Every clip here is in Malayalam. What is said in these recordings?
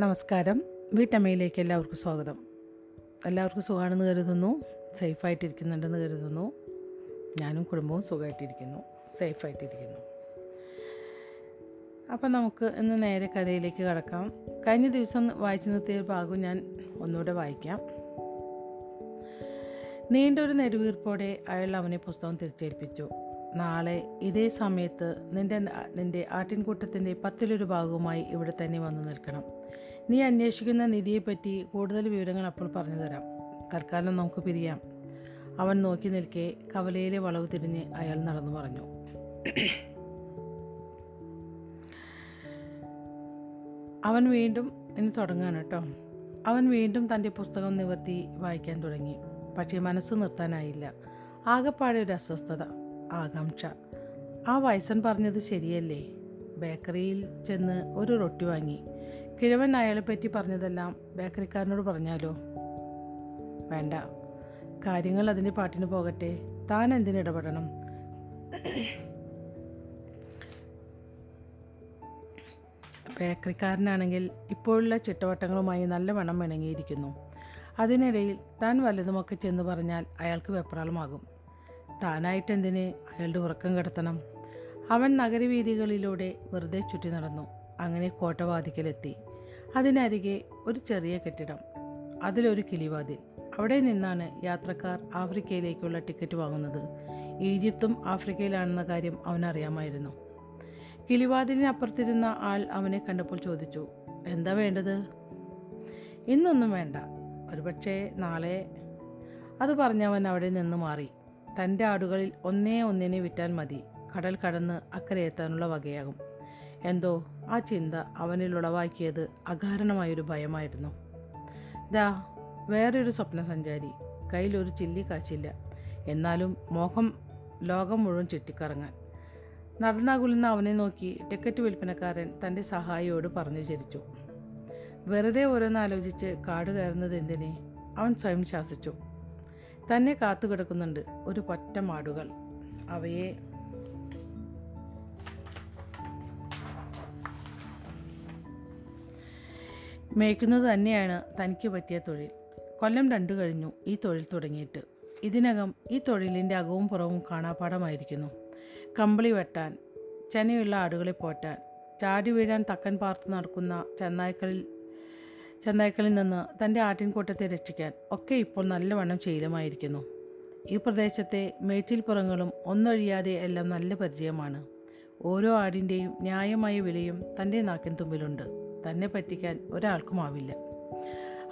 നമസ്കാരം. വീട്ടമ്മയിലേക്ക് എല്ലാവർക്കും സ്വാഗതം. എല്ലാവർക്കും സുഖമാണെന്ന് കരുതുന്നു. സേഫായിട്ടിരിക്കുന്നുണ്ടെന്ന് കരുതുന്നു. ഞാനും കുടുംബവും സുഖമായിട്ടിരിക്കുന്നു. സേഫായിട്ടിരിക്കുന്നു. അപ്പം നമുക്ക് ഇന്ന് നേരെ കഥയിലേക്ക് കടക്കാം. കഴിഞ്ഞ ദിവസം വായിച്ചു നിർത്തിയ ഭാഗം ഞാൻ ഒന്നുകൂടെ വായിക്കാം. നീണ്ടൊരു നെടുവീർപ്പോടെ അയാൾ അവനെ പുസ്തകം തിരിച്ചേൽപ്പിച്ചു. നാളെ ഇതേ സമയത്ത് നിന്റെ നിന്റെ ആട്ടിൻകൂട്ടത്തിന്റെ പത്തിലൊരു ഭാഗവുമായി ഇവിടെ തന്നെ വന്നു നിൽക്കണം. നീ അന്വേഷിക്കുന്ന നിധിയെപ്പറ്റി കൂടുതൽ വിവരങ്ങൾ അപ്പോൾ പറഞ്ഞു തരാം. തൽക്കാലം നമുക്ക് പിരിയാം. അവൻ നോക്കി നിൽക്കെ കവലയിലെ വളവ് തിരിഞ്ഞ് അയാൾ നടന്നു പറഞ്ഞു. അവൻ വീണ്ടും ഇനി തുടങ്ങാണ് കേട്ടോ. അവൻ വീണ്ടും തന്റെ പുസ്തകം നിവർത്തി വായിക്കാൻ തുടങ്ങി. പക്ഷേ മനസ്സ് നിർത്താനായില്ല. ആകെപ്പാടെ ഒരു അസ്വസ്ഥത ആകാംക്ഷ. ആ വയസ്സൻ പറഞ്ഞത് ശരിയല്ലേ? ബേക്കറിയിൽ ചെന്ന് ഒരു റൊട്ടി വാങ്ങി. കിഴവൻ അയാളെ പറ്റി പറഞ്ഞതെല്ലാം ബേക്കറിക്കാരനോട് പറഞ്ഞാലോ? വേണ്ട. കാര്യങ്ങൾ അതിന്റെ പാട്ടിന് പോകട്ടെ. താൻ എന്തിനിടപെടണം ബേക്കറിക്കാരനാണെങ്കിൽ ഇപ്പോഴുള്ള ചിട്ടവട്ടങ്ങളുമായി നല്ല വണ്ണം ഇണങ്ങിയിരിക്കുന്നു അതിനിടയിൽ താൻ വല്ലതുമൊക്കെ ചെന്ന് പറഞ്ഞാൽ അയാൾക്ക് വെപ്രാളമാകും. താനായിട്ട് താനായിട്ടെന്തിന് അയാളുടെ ഉറക്കം കിടത്തണം? അവൻ നഗരവീഥികളിലൂടെ വെറുതെ ചുറ്റി നടന്നു. അങ്ങനെ കോട്ടവാതിക്കലെത്തി. അതിനരികെ ഒരു ചെറിയ കെട്ടിടം. അതിലൊരു കിളിവാതിൽ. അവിടെ നിന്നാണ് യാത്രക്കാർ ആഫ്രിക്കയിലേക്കുള്ള ടിക്കറ്റ് വാങ്ങുന്നത്. ഈജിപ്തും ആഫ്രിക്കയിലാണെന്ന കാര്യം അവനറിയാമായിരുന്നു. കിളിവാതിലിനപ്പുറത്തിരുന്ന ആൾ അവനെ കണ്ടപ്പോൾ ചോദിച്ചു എന്താ വേണ്ടത്? ഇന്നൊന്നും വേണ്ട. ഒരുപക്ഷേ നാളെ. അത് പറഞ്ഞവൻ അവിടെ നിന്ന് മാറി. തന്റെ ആടുകളിൽ ഒന്നേ ഒന്നിനെ വിറ്റാൽ മതി. കടൽ കടന്ന് അക്കരെ എത്താനുള്ള വകയാകും. എന്തോ? ആ ചിന്ത അവനിൽ ഉളവാക്കിയത് അകാരണമായൊരു ഭയമായിരുന്നു. ദാ വേറൊരു സ്വപ്ന സഞ്ചാരി. കയ്യിലൊരു ചില്ലി കാച്ചില്ല. എന്നാലും മോഹം ലോകം മുഴുവൻ ചുറ്റിക്കറങ്ങാൻ. നടന്നാകുലുന്ന അവനെ നോക്കി ടിക്കറ്റ് വിൽപ്പനക്കാരൻ തന്റെ സഹായിയോട് പറഞ്ഞു ചിരിച്ചു. വെറുതെ ഓരോന്ന് ആലോചിച്ച് കാട് കയറുന്നത് എന്തിനെ? അവൻ സ്വയം ശാസിച്ചു. തന്നെ കാത്തു കിടക്കുന്നുണ്ട് ഒരു പറ്റ മാടുകൾ. അവയെ മേയ്ക്കുന്നത് തന്നെയാണ് തനിക്ക് പറ്റിയ തൊഴിൽ. കൊല്ലം രണ്ടു കഴിഞ്ഞു ഈ തൊഴിൽ തുടങ്ങിയിട്ട്. ഇതിനകം ഈ തൊഴിലിന്റെ അകവും പുറവും കാണാപ്പാടമായിരിക്കുന്നു കമ്പിളി വെട്ടാൻ ചെനയുള്ള ആടുകളെ പോറ്റാൻ ചാടി വീഴാൻ തക്കൻ പാർത്ത് നടക്കുന്ന ചെന്നായ്ക്കളിൽ ചെന്നായ്ക്കളിൽ നിന്ന് തന്റെ ആട്ടിൻകൂട്ടത്തെ രക്ഷിക്കാൻ ഒക്കെ ഇപ്പോൾ നല്ലവണ്ണം ശീലമായിരിക്കുന്നു. ഈ പ്രദേശത്തെ മേച്ചിൽപ്പുറങ്ങളും ഒന്നൊഴിയാതെ എല്ലാം നല്ല പരിചയമാണ്. ഓരോ ആടിന്റെയും ന്യായമായ വിലയും തന്റെ നാക്കിൻ തുമ്പിലുണ്ട്. തന്നെ പറ്റിക്കാൻ ഒരാൾക്കുമാവില്ല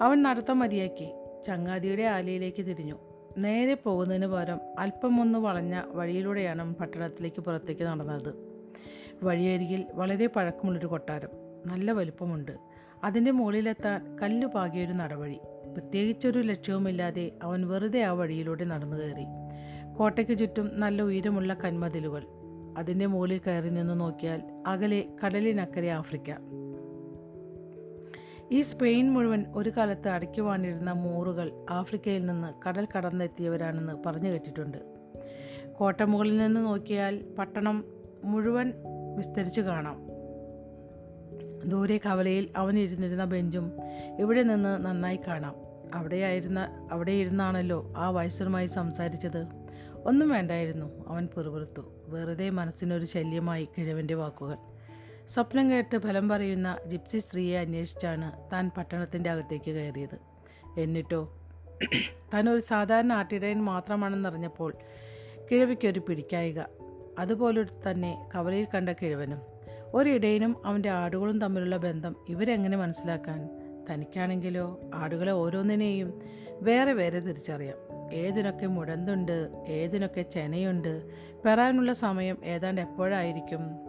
അവൻ നടത്തം മതിയാക്കി ചങ്ങാതിയുടെ ആലയിലേക്ക് തിരിഞ്ഞു. നേരെ പോകുന്നതിന് പകരം അല്പം ഒന്ന് വളഞ്ഞ വഴിയിലൂടെയാണ് പട്ടണത്തിലേക്ക് പുറത്തേക്ക് നടന്നത്. വഴിയരികിൽ വളരെ പഴക്കമുള്ളൊരു കൊട്ടാരം. നല്ല വലുപ്പമുണ്ട്. അതിന്റെ മുകളിലെത്താൻ കല്ല് പാകിയൊരു നടവഴി. പ്രത്യേകിച്ചൊരു ലക്ഷ്യവുമില്ലാതെ അവൻ വെറുതെ ആ വഴിയിലൂടെ നടന്നു കയറി. കോട്ടയ്ക്ക് ചുറ്റും നല്ല ഉയരമുള്ള കന്മതിലുകൾ. അതിന്റെ മുകളിൽ കയറി നിന്ന് നോക്കിയാൽ അകലെ കടലിനക്കരെ ആഫ്രിക്ക. ഈ സ്പെയിൻ മുഴുവൻ ഒരു കാലത്ത് അടക്കി വാണിരുന്ന മൂറുകൾ ആഫ്രിക്കയിൽ നിന്ന് കടൽ കടന്നെത്തിയവരാണെന്ന് പറഞ്ഞു കേട്ടിട്ടുണ്ട്. കോട്ടമുകളിൽ നിന്ന് നോക്കിയാൽ പട്ടണം മുഴുവൻ വിസ്തരിച്ചു കാണാം. ദൂരെ കവലയിൽ അവനിരുന്നിരുന്ന ബെഞ്ചും ഇവിടെ നിന്ന് നന്നായി കാണാം. അവിടെയായിരുന്ന അവിടെ ഇരുന്നാണല്ലോ ആ വയസ്സുമായി സംസാരിച്ചത്. ഒന്നും വേണ്ടായിരുന്നു. അവൻ പിറുപിറുത്തു. വെറുതെ മനസ്സിനൊരു ശല്യമായി കിഴവന്റെ വാക്കുകൾ. സ്വപ്നം കേട്ട് ഫലം പറയുന്ന ജിപ്സി സ്ത്രീയെ അന്വേഷിച്ചാണ് താൻ പട്ടണത്തിന്റെ അകത്തേക്ക് കയറിയത്. എന്നിട്ടോ താൻ ഒരു സാധാരണ ആട്ടിടയൻ മാത്രമാണെന്നറിഞ്ഞപ്പോൾ കിഴവിക്കൊരു പിടിക്കായിക. അതുപോലെ തന്നെ കവലയിൽ കണ്ട കിഴവനും. ഒരിടയനും അവന്റെ ആടുകളും തമ്മിലുള്ള ബന്ധം ഇവരെങ്ങനെ മനസ്സിലാക്കാൻ? തനിക്കാണെങ്കിലോ? ആടുകളെ ഓരോന്നിനെയും വേറെ വേറെ തിരിച്ചറിയാം. ഏതിനൊക്കെ മുടന്തുണ്ട് ഏതിനൊക്കെ ചെനയുണ്ട് പെറാനുള്ള സമയം ഏതാണ്ട് എപ്പോഴായിരിക്കും?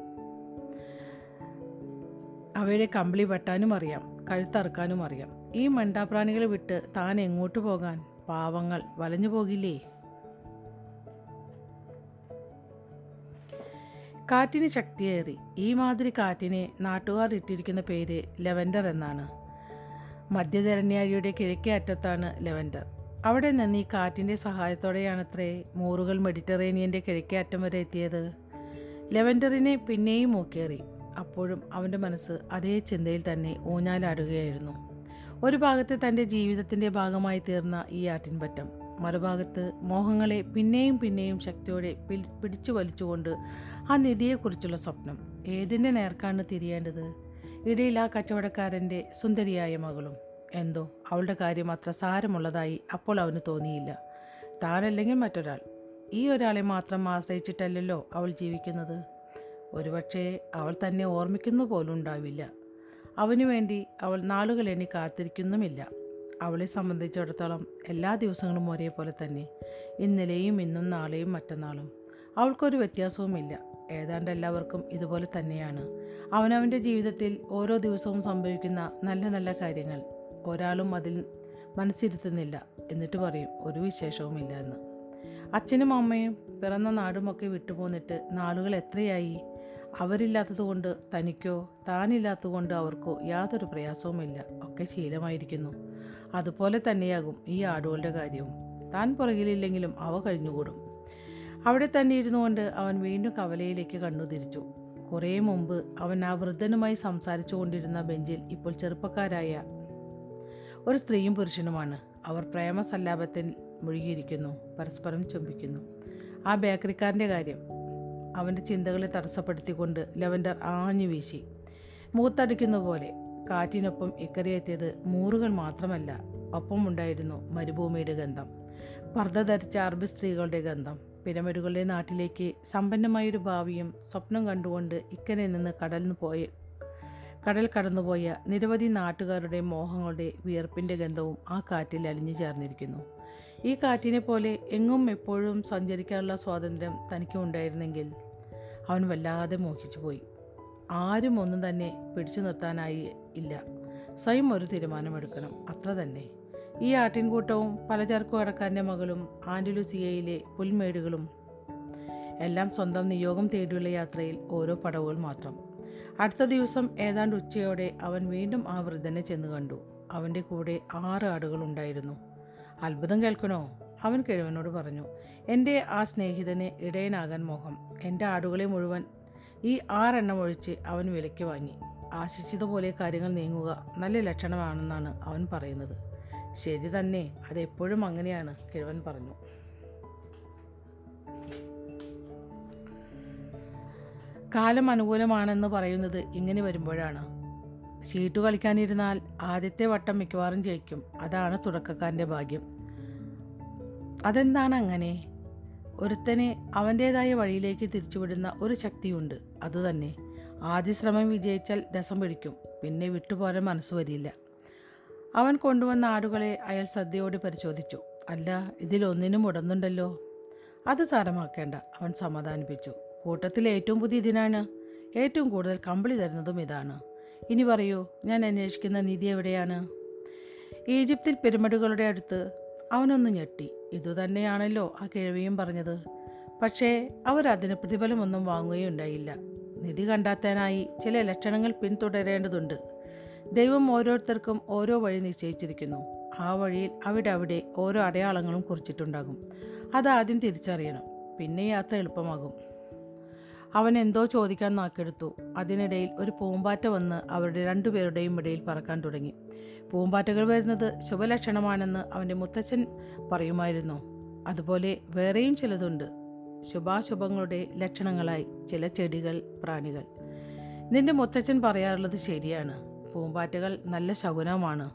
അവയുടെ കമ്പിളി വെട്ടാനും അറിയാം കഴുത്തറുക്കാനും അറിയാം. ഈ മണ്ടാപ്രാണികളെ വിട്ട് താൻ എങ്ങോട്ട് പോകാൻ? പാവങ്ങൾ വലഞ്ഞു പോകില്ലേ? കാറ്റിന് ശക്തിയേറി. ഈ മാതിരി കാറ്റിനെ നാട്ടുകാർ ഇട്ടിരിക്കുന്ന പേര് ലെവൻഡർ എന്നാണ്. മധ്യധരണ്യാഴിയുടെ കിഴക്കേ അറ്റത്താണ് ലെവൻഡർ. അവിടെ നിന്ന് ഈ കാറ്റിന്റെ സഹായത്തോടെയാണത്രേ മൂറുകൾ മെഡിറ്ററേനിയന്റെ കിഴക്കേ അറ്റം വരെ എത്തിയത്. ലെവൻഡറിനെ പിന്നെയും മൂക്കേറി അപ്പോഴും അവന്റെ മനസ്സ് അതേ ചിന്തയിൽ തന്നെ ഊഞ്ഞാലാടുകയായിരുന്നു. ഒരു ഭാഗത്ത് തന്റെ ജീവിതത്തിന്റെ ഭാഗമായി തീർന്ന ഈ ആട്ടിൻപറ്റം മറുഭാഗത്ത് മോഹങ്ങളെ പിന്നെയും പിന്നെയും ശക്തിയോടെ പിടിച്ചു വലിച്ചുകൊണ്ട് ആ നിധിയെക്കുറിച്ചുള്ള സ്വപ്നം. ഏതിന്റെ നേർക്കാണ് തിരിയേണ്ടത്? ഇടയിൽ ആ കച്ചവടക്കാരന്റെ സുന്ദരിയായ മകളും. എന്തോ അവളുടെ കാര്യം അത്ര സാരമുള്ളതായി അപ്പോൾ അവന് തോന്നിയില്ല. താനല്ലെങ്കിൽ മറ്റൊരാൾ. ഈ ഒരാളെ മാത്രം ആശ്രയിച്ചിട്ടല്ലല്ലോ അവൾ ജീവിക്കുന്നത്. ഒരുപക്ഷേ അവൾ തന്നെ ഓർമ്മിക്കുന്നു പോലും ഉണ്ടാവില്ല അവനു വേണ്ടി അവൾ നാളുകൾ കാത്തിരിക്കുന്നുമില്ല. അവളെ സംബന്ധിച്ചിടത്തോളം എല്ലാ ദിവസങ്ങളും ഒരേപോലെ തന്നെ. ഇന്നലെയും ഇന്നും നാളെയും മറ്റന്നാളും. അവൾക്കൊരു വ്യത്യാസവുമില്ല. ഏതാണ്ട് എല്ലാവർക്കും ഇതുപോലെ തന്നെയാണ്. അവനവന്റെ ജീവിതത്തിൽ ഓരോ ദിവസവും സംഭവിക്കുന്ന നല്ല നല്ല കാര്യങ്ങൾ ഒരാളും അതിൽ മനസ്സിരുത്തുന്നില്ല എന്നിട്ട് പറയും ഒരു വിശേഷവുമില്ല എന്ന്. അച്ഛനും അമ്മയും പിറന്ന നാടുമൊക്കെ വിട്ടുപോന്നിട്ട് നാളുകൾ എത്രയായി? അവരില്ലാത്തതുകൊണ്ട് തനിക്കോ താനില്ലാത്തതുകൊണ്ട് അവർക്കോ യാതൊരു പ്രയാസവുമില്ല. ഒക്കെ ശീലമായിരിക്കുന്നു. അതുപോലെ തന്നെയാകും ഈ ആടുകളുടെ കാര്യവും. താൻ പുറകിലില്ലെങ്കിലും അവ കഴിഞ്ഞുകൂടും. അവിടെ തന്നെ ഇരുന്നു കൊണ്ട് അവൻ വീണ്ടും കവലയിലേക്ക് കണ്ണു തിരിച്ചു. കുറേ മുമ്പ് അവൻ ആ വൃദ്ധനുമായി സംസാരിച്ചു കൊണ്ടിരുന്ന ബെഞ്ചിൽ ഇപ്പോൾ ചെറുപ്പക്കാരായ ഒരു സ്ത്രീയും പുരുഷനുമാണ്. അവർ പ്രേമസല്ലാപത്തിൽ മുഴുകിയിരിക്കുന്നു. പരസ്പരം ചുംബിക്കുന്നു. ആ ബേക്കറിക്കാരന്റെ കാര്യം. അവന്റെ ചിന്തകളെ തടസ്സപ്പെടുത്തിക്കൊണ്ട് ലവൻഡർ ആഞ്ഞു വീശി. മൂത്തടിക്കുന്ന പോലെ കാറ്റിനൊപ്പം ഇക്കരയെത്തിയത് മൂറുകൾ മാത്രമല്ല ഒപ്പമുണ്ടായിരുന്നു മരുഭൂമിയുടെ ഗന്ധം. പർദ്ദ ധരിച്ച അറബി സ്ത്രീകളുടെ ഗന്ധം. പിരമിഡുകളുടെ നാട്ടിലേക്ക് സമ്പന്നമായൊരു ഭാവിയും സ്വപ്നം കണ്ടുകൊണ്ട് ഇക്കരെ നിന്ന് കടലിന് പോയ കടൽ കടന്നുപോയ നിരവധി നാട്ടുകാരുടെ മോഹങ്ങളുടെ വിയർപ്പിന്റെ ഗന്ധവും ആ കാറ്റിൽ അലിഞ്ഞു ചേർന്നിരിക്കുന്നു. ഈ കാറ്റിനെ പോലെ എങ്ങും എപ്പോഴും സഞ്ചരിക്കാനുള്ള സ്വാതന്ത്ര്യം തനിക്കും ഉണ്ടായിരുന്നെങ്കിൽ അവൻ വല്ലാതെ മോഹിച്ചു പോയി. ആരും ഒന്നും തന്നെ പിടിച്ചു നിർത്താനായി ഇല്ല. സ്വയം ഒരു തീരുമാനമെടുക്കണം. അത്ര തന്നെ. ഈ ആട്ടിൻകൂട്ടവും പലചരക്കു കടക്കാരന്റെ മകളും ആൻഡലുസിയയിലെ പുൽമേടുകളും എല്ലാം സ്വന്തം നിയോഗം തേടിയുള്ള യാത്രയിൽ ഓരോ പടവുകൾ മാത്രം. അടുത്ത ദിവസം ഏതാണ്ട് ഉച്ചയോടെ അവൻ വീണ്ടും ആ വൃദ്ധനെ ചെന്ന് കണ്ടു. അവന്റെ കൂടെ ആറ് ആടുകൾ ഉണ്ടായിരുന്നു അത്ഭുതം കേൾക്കണോ? അവൻ കിഴവനോട് പറഞ്ഞു എന്റെ ആ സ്നേഹിതന് ഇടയനാകാൻ മോഹം. എന്റെ ആടുകളെ മുഴുവൻ ഈ ആറെണ്ണം ഒഴിച്ച് അവൻ വിലയ്ക്ക് വാങ്ങി. ആശിച്ചതുപോലെ കാര്യങ്ങൾ നീങ്ങുക നല്ല ലക്ഷണമാണെന്നാണ് അവൻ പറയുന്നത്. ശരി തന്നെ അതെപ്പോഴും അങ്ങനെയാണ് കിഴവൻ പറഞ്ഞു. കാലം അനുകൂലമാണെന്ന് പറയുന്നത് ഇങ്ങനെ വരുമ്പോഴാണ്. ഷീട്ട് കളിക്കാനിരുന്നാൽ ആദ്യത്തെ വട്ടം മിക്കവാറും ജയിക്കും. അതാണ് തുടക്കക്കാരന്റെ ഭാഗ്യം. അതെന്താണ് അങ്ങനെ ഒരുത്തനെ അവന്റേതായ വഴിയിലേക്ക് തിരിച്ചുവിടുന്ന ഒരു ശക്തിയുണ്ട് അതുതന്നെ. ആദ്യ ശ്രമം വിജയിച്ചാൽ രസം പിടിക്കും പിന്നെ വിട്ടുപോരാൻ മനസ്സ് വരില്ല. അവൻ കൊണ്ടുവന്ന ആടുകളെ അയാൾ ശ്രദ്ധയോടെ പരിശോധിച്ചു. അല്ല ഇതിലൊന്നിനും ഉടന്നുണ്ടല്ലോ. അത് സാരമാക്കേണ്ട അവൻ സമാധാനിപ്പിച്ചു. കൂട്ടത്തിൽ ഏറ്റവും പുതിയ ഇതിനാണ്. ഏറ്റവും കൂടുതൽ കമ്പിളി തരുന്നതും ഇതാണ്. ഇനി പറയൂ ഞാൻ അന്വേഷിക്കുന്ന നിധി എവിടെയാണ്? ഈജിപ്തിൽ പിരമിഡുകളുടെ അടുത്ത് അവനൊന്ന് ഞെട്ടി. ഇതുതന്നെയാണല്ലോ ആ കിഴവിയും പറഞ്ഞത്. പക്ഷേ അവരതിന് പ്രതിഫലമൊന്നും വാങ്ങുകയുണ്ടായില്ല. നിധി കണ്ടെത്താനായി ചില ലക്ഷണങ്ങൾ പിന്തുടരേണ്ടതുണ്ട്. ദൈവം ഓരോരുത്തർക്കും ഓരോ വഴി നിശ്ചയിച്ചിരിക്കുന്നു. ആ വഴിയിൽ അവിടെ അവിടെ ഓരോ അടയാളങ്ങളും കുറിച്ചിട്ടുണ്ടാകും. അതാദ്യം തിരിച്ചറിയണം. പിന്നെ യാത്ര എളുപ്പമാകും. അവൻ എന്തോ ചോദിക്കാൻ നാക്കെടുത്തു. അതിനിടയിൽ ഒരു പൂമ്പാറ്റ വന്ന് അവരുടെ രണ്ടുപേരുടെയും ഇടയിൽ പറക്കാൻ തുടങ്ങി. പൂമ്പാറ്റകൾ വരുന്നത് ശുഭലക്ഷണമാണെന്ന് അവന്റെ മുത്തച്ഛൻ പറയുമായിരുന്നു. അതുപോലെ വേറെയും ചിലതുണ്ട്. ശുഭാശുഭങ്ങളുടെ ലക്ഷണങ്ങളായി ചില ചെടികൾ പ്രാണികൾ. നിന്റെ മുത്തച്ഛൻ പറയാറുള്ളത് ശരിയാണ്. പൂമ്പാറ്റകൾ നല്ല ശകുനമാണ്.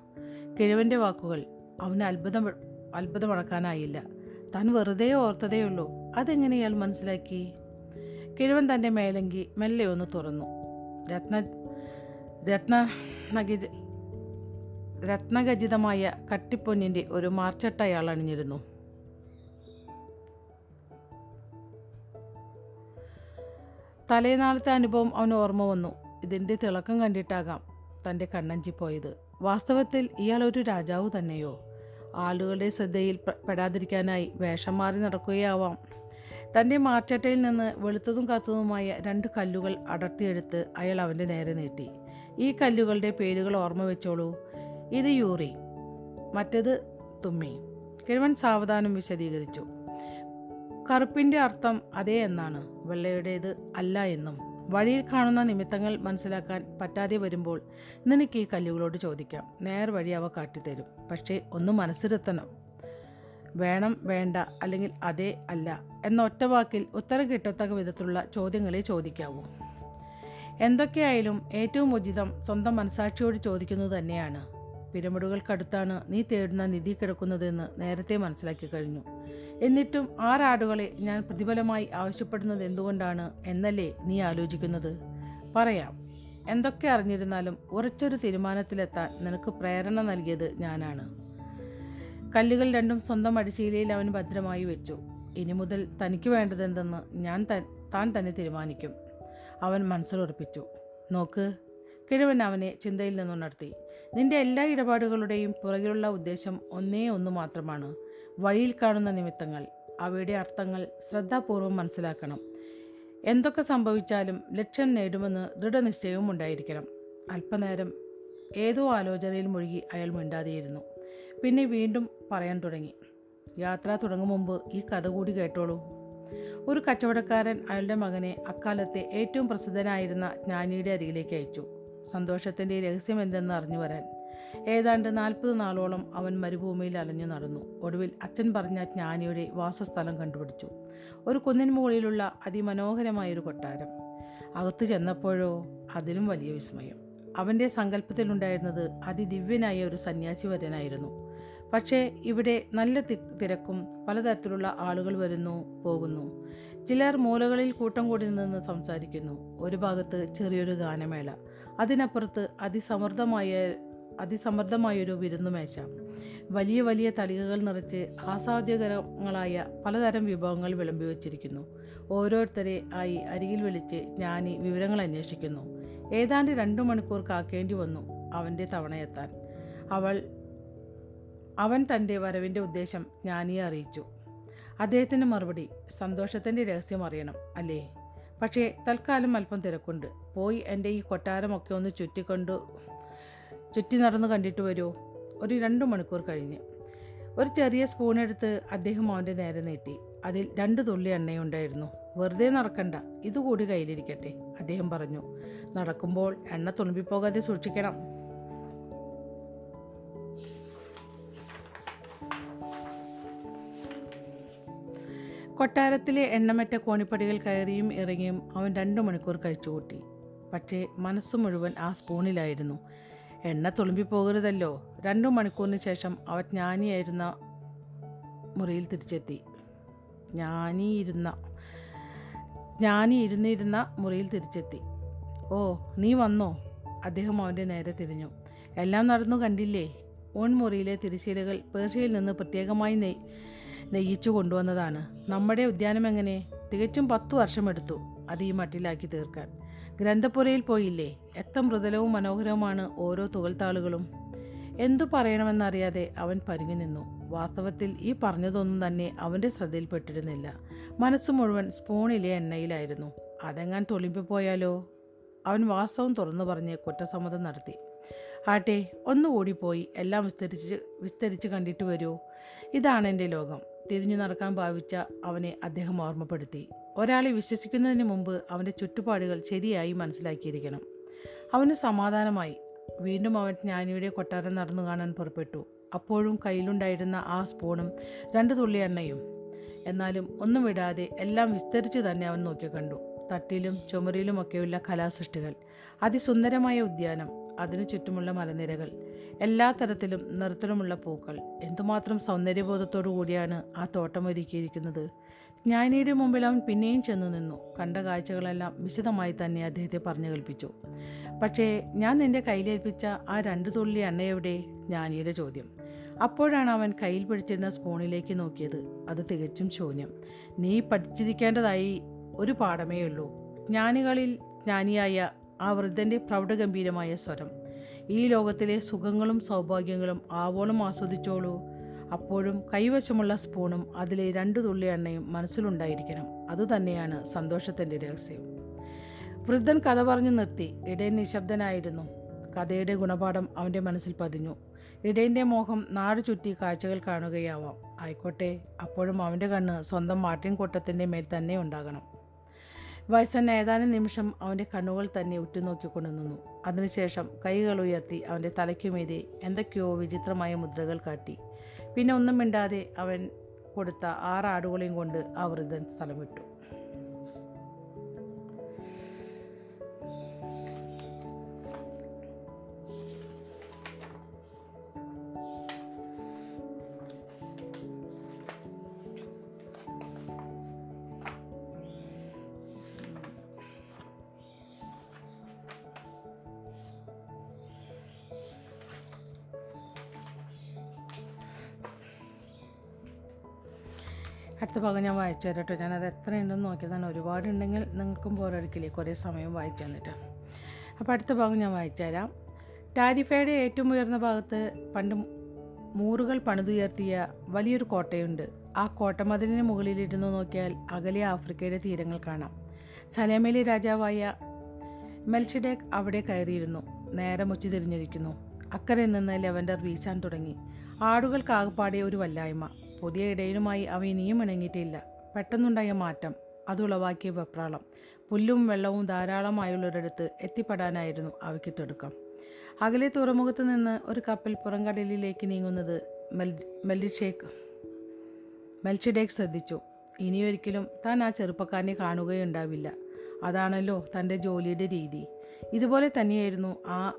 കിഴവന്റെ വാക്കുകൾ അവന് അത്ഭുതം അത്ഭുതമടക്കാനായില്ല താൻ വെറുതെ ഓർത്തതേയുള്ളൂ. അതെങ്ങനെ ഇയാൾ മനസ്സിലാക്കി? കിഴവൻ തന്റെ മേലങ്കി മെല്ലെ ഒന്ന് തുറന്നു. രത്ന രത്ന നഗിജ രത്നഖചിതമായ കട്ടിപ്പൊന്നിന്റെ ഒരു മാർച്ചട്ട അയാൾ അണിഞ്ഞിരുന്നു. തലേനാളത്തെ അനുഭവം അവന് ഓർമ്മ വന്നു. ഇതിന്റെ തിളക്കം കണ്ടിട്ടാകാം തന്റെ കണ്ണഞ്ചി പോയത്. വാസ്തവത്തിൽ ഇയാൾ ഒരു രാജാവ് തന്നെയോ? ആളുകളുടെ ശ്രദ്ധയിൽ പെടാതിരിക്കാനായി വേഷം മാറി നടക്കുകയാവാം. തന്റെ മാർച്ചട്ടയിൽ നിന്ന് വെളുത്തതും കാത്തതുമായ രണ്ട് കല്ലുകൾ അടർത്തിയെടുത്ത് അയാൾ അവന്റെ നേരെ നീട്ടി. ഈ കല്ലുകളുടെ പേരുകൾ ഓർമ്മ വെച്ചോളൂ. ഇത് യൂറി മറ്റേത് തുമ്മി. കിഴവൻ സാവധാനം വിശദീകരിച്ചു. കറുപ്പിന്റെ അർത്ഥം അതേ എന്നാണ്. വെള്ളയുടേത് അല്ല എന്നും. വഴിയിൽ കാണുന്ന നിമിത്തങ്ങൾ മനസ്സിലാക്കാൻ പറ്റാതെ വരുമ്പോൾ നിനക്ക് ഈ കല്ലുകളോട് ചോദിക്കാം. നേർ വഴി അവ കാട്ടിത്തരും. പക്ഷേ ഒന്ന് മനസ്സിരുത്തണം. വേണം വേണ്ട അല്ലെങ്കിൽ അതേ അല്ല എന്ന ഒറ്റ വാക്കിൽ ഉത്തരം കിട്ടത്തക്ക വിധത്തിലുള്ള ചോദ്യങ്ങളെ ചോദിക്കാവൂ. എന്തൊക്കെയായാലും ഏറ്റവും ഉചിതം സ്വന്തം മനസാക്ഷിയോട് ചോദിക്കുന്നത് തന്നെയാണ്. പിരമിഡുകൾക്കടുത്താണ് നീ തേടുന്ന നിധി കിടക്കുന്നതെന്ന് നേരത്തെ മനസ്സിലാക്കി കഴിഞ്ഞു. എന്നിട്ടും ആറാടുകളെ ഞാൻ പ്രതിഫലമായി ആവശ്യപ്പെടുന്നത് എന്തുകൊണ്ടാണ് എന്നല്ലേ നീ ആലോചിക്കുന്നത്? പറയാം. എന്തൊക്കെ അറിഞ്ഞിരുന്നാലും ഉറച്ചൊരു തീരുമാനത്തിലെത്താൻ നിനക്ക് പ്രേരണ നൽകിയത് ഞാനാണ്. കല്ലുകൾ രണ്ടും സ്വന്തം അടിശീലയിൽ അവൻ ഭദ്രമായി വെച്ചു. ഇനി മുതൽ തനിക്ക് വേണ്ടതെന്തെന്ന് ഞാൻ താൻ തന്നെ തീരുമാനിക്കും. അവൻ മനസ്സിലുറപ്പിച്ചു നോക്ക് കിഴവൻ അവനെ ചിന്തയിൽ നിന്നുണർത്തി. നിന്റെ എല്ലാ ഇടപാടുകളുടെയും പുറകിലുള്ള ഉദ്ദേശം ഒന്നേ ഒന്ന് മാത്രമാണ്. വഴിയിൽ കാണുന്ന നിമിത്തങ്ങൾ അവയുടെ അർത്ഥങ്ങൾ ശ്രദ്ധാപൂർവം മനസ്സിലാക്കണം. എന്തൊക്കെ സംഭവിച്ചാലും ലക്ഷ്യം നേടുമെന്ന് ദൃഢനിശ്ചയവും ഉണ്ടായിരിക്കണം. അല്പനേരം ഏതോ ആലോചനയിൽ മുഴുകി അയാൾ മിണ്ടാതെയിരുന്നു. പിന്നെ വീണ്ടും പറയാൻ തുടങ്ങി. യാത്ര തുടങ്ങും മുമ്പ് ഈ കഥ കൂടി കേട്ടോളൂ. ഒരു കച്ചവടക്കാരൻ അയാളുടെ മകനെ അക്കാലത്തെ ഏറ്റവും പ്രസിദ്ധനായിരുന്ന ജ്ഞാനിയുടെ അരികിലേക്ക് അയച്ചു. സന്തോഷത്തിന്റെ രഹസ്യം എന്തെന്ന് അറിഞ്ഞു വരാൻ. ഏതാണ്ട് നാൽപ്പത് നാളോളം അവൻ മരുഭൂമിയിൽ അലഞ്ഞു നടന്നു. ഒടുവിൽ അച്ഛൻ പറഞ്ഞ ജ്ഞാനിയുടെ വാസസ്ഥലം കണ്ടുപിടിച്ചു. ഒരു കുന്നിന് മുകളിലുള്ള അതിമനോഹരമായൊരു കൊട്ടാരം. അകത്തു ചെന്നപ്പോഴോ അതിലും വലിയ വിസ്മയം. അവന്റെ സങ്കല്പത്തിലുണ്ടായിരുന്നത് അതിദിവ്യനായ ഒരു സന്യാസി വരനായിരുന്നു പക്ഷേ ഇവിടെ നല്ല തിരക്കും പലതരത്തിലുള്ള ആളുകൾ വരുന്നു പോകുന്നു. ചിലർ മൂലകളിൽ കൂട്ടം കൂടി നിന്ന് സംസാരിക്കുന്നു. ഒരു ഭാഗത്ത് ചെറിയൊരു ഗാനമേള. അതിനപ്പുറത്ത് അതിസമൃദ്ധമായ അതിസമൃദ്ധമായൊരു വിരുന്നുമേശ വലിയ വലിയ തളികകൾ നിറച്ച് ആസ്വാദ്യകരങ്ങളായ പലതരം വിഭവങ്ങൾ വിളമ്പി വച്ചിരിക്കുന്നു. ഓരോരുത്തരെ ആയി അരികിൽ വിളിച്ച് ജ്ഞാനി വിവരങ്ങൾ അന്വേഷിക്കുന്നു. ഏതാണ്ട് രണ്ടു മണിക്കൂർ കാക്കേണ്ടി വന്നു അവന്റെ തവണയെത്താൻ. അവൾ അവൻ തന്റെ വരവിന്റെ ഉദ്ദേശം ജ്ഞാനിയെ അറിയിച്ചു. അദ്ദേഹത്തിന്റെ മറുപടി സന്തോഷത്തിന്റെ രഹസ്യം അറിയണം അല്ലേ? പക്ഷേ തൽക്കാലം അല്പം തിരക്കുണ്ട്. പോയി എന്റെ ഈ കൊട്ടാരമൊക്കെ ഒന്ന് ചുറ്റിക്കൊണ്ട്. ചുറ്റി നടന്ന് കണ്ടിട്ട് വരൂ. ഒരു രണ്ട് മണിക്കൂർ കഴിഞ്ഞ്. ഒരു ചെറിയ സ്പൂൺ എടുത്ത് അദ്ദേഹം അവന്റെ നേരെ നീട്ടി. അതിൽ രണ്ട് തുള്ളി എണ്ണയുണ്ടായിരുന്നു. വെറുതെ നടക്കണ്ട. ഇതുകൂടി കയ്യിലിരിക്കട്ടെ അദ്ദേഹം പറഞ്ഞു. നടക്കുമ്പോൾ എണ്ണ തുളുമ്പിപ്പോകാതെ സൂക്ഷിക്കണം. കൊട്ടാരത്തിലെ എണ്ണമറ്റ കോണിപ്പടികൾ കയറിയും ഇറങ്ങിയും അവൻ രണ്ടു മണിക്കൂർ കഴിച്ചു കൂട്ടി പക്ഷേ മനസ്സ് മുഴുവൻ ആ സ്പൂണിലായിരുന്നു. എണ്ണ തുളുമ്പി പോകരുതല്ലോ രണ്ടു മണിക്കൂറിന് ശേഷം അവൻ ജ്ഞാനിയായിരുന്ന മുറിയിൽ തിരിച്ചെത്തി. ജ്ഞാനിയിരുന്ന ജ്ഞാനി ഇരുന്നിരുന്ന മുറിയിൽ തിരിച്ചെത്തി. ഓ നീ വന്നോ? അദ്ദേഹം അവന്റെ നേരെ തിരിഞ്ഞു. എല്ലാം നടന്നു കണ്ടില്ലേ? ഓൺ മുറിയിലെ തിരശ്ശീലകൾ പേർഷ്യയിൽ നിന്ന് പ്രത്യേകമായി നെയ് നെയ്യിച്ചു കൊണ്ടുവന്നതാണ്. നമ്മുടെ ഉദ്യാനം എങ്ങനെ? തികച്ചും പത്തു വർഷമെടുത്തു അത് ഈ മട്ടിലാക്കി തീർക്കാൻ. ഗ്രന്ഥപുരയിൽ പോയില്ലേ? എത്ര മൃദുലവും മനോഹരവുമാണ് ഓരോ തുകൽത്താളുകളും എന്തു പറയണമെന്നറിയാതെ അവൻ പരുങ്ങി നിന്നു. വാസ്തവത്തിൽ ഈ പറഞ്ഞതൊന്നും തന്നെ അവന്റെ ശ്രദ്ധയിൽപ്പെട്ടിരുന്നില്ല. മനസ്സ് മുഴുവൻ സ്പൂണിലെ എണ്ണയിലായിരുന്നു. അതെങ്ങാൻ തൊളിമ്പിപ്പോയാലോ അവൻ വാസ്തവം തുറന്നു പറഞ്ഞ് കുറ്റസമ്മതം നടത്തി. ആട്ടെ ഒന്നുകൂടി പോയി എല്ലാം വിസ്തരിച്ച് വിസ്തരിച്ച് കണ്ടിട്ട് വരൂ. ഇതാണ് എന്റെ ലോകം. തിരിഞ്ഞു നടക്കാൻ ഭാവിച്ച അവനെ അദ്ദേഹം ഓർമ്മപ്പെടുത്തി. ഒരാളെ വിശ്വസിക്കുന്നതിന് മുമ്പ് അവന്റെ ചുറ്റുപാടുകൾ ശരിയായി മനസ്സിലാക്കിയിരിക്കണം. അവന് സമാധാനമായി. വീണ്ടും അവൻ ജ്ഞാനിയുടെ കൊട്ടാരം നടന്നു കാണാൻ പുറപ്പെട്ടു. അപ്പോഴും കയ്യിലുണ്ടായിരുന്ന ആ സ്പൂണും രണ്ട് തുള്ളി എണ്ണയും. എന്നാലും ഒന്നും വിടാതെ എല്ലാം വിസ്തരിച്ചു തന്നെ അവൻ നോക്കിക്കണ്ടു. തട്ടിലും ചുമരിലുമൊക്കെയുള്ള കലാസൃഷ്ടികൾ. അതിസുന്ദരമായ ഉദ്യാനം. അതിനു ചുറ്റുമുള്ള മലനിരകൾ എല്ലാ തരത്തിലും നിറത്തിലുമുള്ള പൂക്കൾ. എന്തുമാത്രം സൗന്ദര്യബോധത്തോടു കൂടിയാണ് ആ തോട്ടം ഒരുക്കിയിരിക്കുന്നത്. ജ്ഞാനിയുടെ മുമ്പിൽ അവൻ പിന്നെയും ചെന്നു നിന്നു. കണ്ട കാഴ്ചകളെല്ലാം വിശദമായി തന്നെ അദ്ദേഹത്തെ പറഞ്ഞു കൽപ്പിച്ചു പക്ഷേ ഞാൻ നിന്റെ കയ്യിലേൽപ്പിച്ച ആ രണ്ട് തുള്ളി എണ്ണയെവിടെ ജ്ഞാനിയുടെ ചോദ്യം. അപ്പോഴാണ് അവൻ കയ്യിൽ പിടിച്ചിരുന്ന സ്പൂണിലേക്ക് നോക്കിയത്. അത് തികച്ചും ശൂന്യം. നീ പഠിച്ചിരിക്കേണ്ടതായി ഒരു പാഠമേ ഉള്ളൂ ജ്ഞാനികളിൽ ജ്ഞാനിയായ ആ വൃദ്ധന്റെ പ്രൗഢഗംഭീരമായ സ്വരം. ഈ ലോകത്തിലെ സുഖങ്ങളും സൗഭാഗ്യങ്ങളും ആവോളം ആസ്വദിച്ചോളൂ. അപ്പോഴും കൈവശമുള്ള സ്പൂണും അതിലെ രണ്ട് തുള്ളി എണ്ണയും മനസ്സിലുണ്ടായിരിക്കണം. അതുതന്നെയാണ് സന്തോഷത്തിന്റെ രഹസ്യം. വൃദ്ധൻ കഥ പറഞ്ഞു നിർത്തി. ഇടയൻ നിശബ്ദനായിരുന്നു. കഥയുടെ ഗുണപാഠം അവന്റെ മനസ്സിൽ പതിഞ്ഞു. ഇടയന്റെ മോഹം നാട് ചുറ്റി കാഴ്ചകൾ കാണുകയാവാം. ആയിക്കോട്ടെ അപ്പോഴും അവന്റെ കണ്ണ് സ്വന്തം മാട്ടിൻകൂട്ടത്തിന്റെ മേൽ തന്നെ ഉണ്ടാകണം. വയസ്സൻ ഏതാനും നിമിഷം അവന്റെ കണ്ണുകൾ തന്നെ ഉറ്റുനോക്കിക്കൊണ്ടു നിന്നു. അതിനുശേഷം കൈകൾ ഉയർത്തി അവന്റെ തലയ്ക്കുമീതെ എന്തൊക്കെയോ വിചിത്രമായ മുദ്രകൾ കാട്ടി. പിന്നെ ഒന്നും മിണ്ടാതെ അവൻ കൊടുത്ത ആറ് കൊണ്ട് ആ വൃദ്ധൻ സ്ഥലം വിട്ടു. ഭാഗം ഞാൻ വായിച്ചു തരാം കേട്ടോ ഞാനത് എത്രയുണ്ടെന്ന് നോക്കിയതാണ്. ഒരുപാടുണ്ടെങ്കിൽ നിങ്ങൾക്കും പോരടിക്കില്ലേ കുറേ സമയം വായിച്ചു തന്നിട്ട്. അപ്പോൾ അടുത്ത ഭാഗം ഞാൻ വായിച്ചു തരാം. ടാരിഫയുടെ ഏറ്റവും ഉയർന്ന ഭാഗത്ത് പണ്ട് മൂറുകൾ പണിതുയർത്തിയ വലിയൊരു കോട്ടയുണ്ട്. ആ കോട്ടമതിലിന് മുകളിലിരുന്ന് നോക്കിയാൽ അകലെ ആഫ്രിക്കയുടെ തീരങ്ങൾ കാണാം. സലേമയിലെ രാജാവായ മെൽഷിഡേക്ക് അവിടെ കയറിയിരുന്നു. നേരെ ഉച്ച തിരിഞ്ഞിരിക്കുന്നു. അക്കരെ നിന്ന് ലെവൻഡർ വീശാൻ തുടങ്ങി. ആടുകൾക്കാകപ്പാടെ ഒരു വല്ലായ്മ. പുതിയ ഇടയിലുമായി അവ ഇനിയും ഇണങ്ങിയിട്ടില്ല. പെട്ടെന്നുണ്ടായ മാറ്റം അതുളവാക്കിയ വെപ്രാളം. പുല്ലും വെള്ളവും ധാരാളമായുള്ളൊരിടത്ത് എത്തിപ്പെടാനായിരുന്നു അവയ്ക്ക് തിടുക്കം. അകലെ തുറമുഖത്ത് നിന്ന് ഒരു കപ്പൽ പുറംകടലിലേക്ക് നീങ്ങുന്നത് മെൽ മെൽഡിഷേക്ക് മെൽഷിഡേക്ക് ശ്രദ്ധിച്ചു. ഇനിയൊരിക്കലും താൻ ആ ചെറുപ്പക്കാരനെ കാണുകയുണ്ടാവില്ല. അതാണല്ലോ തന്റെ ജോലിയുടെ രീതി. ഇതുപോലെ തന്നെയായിരുന്നു ആ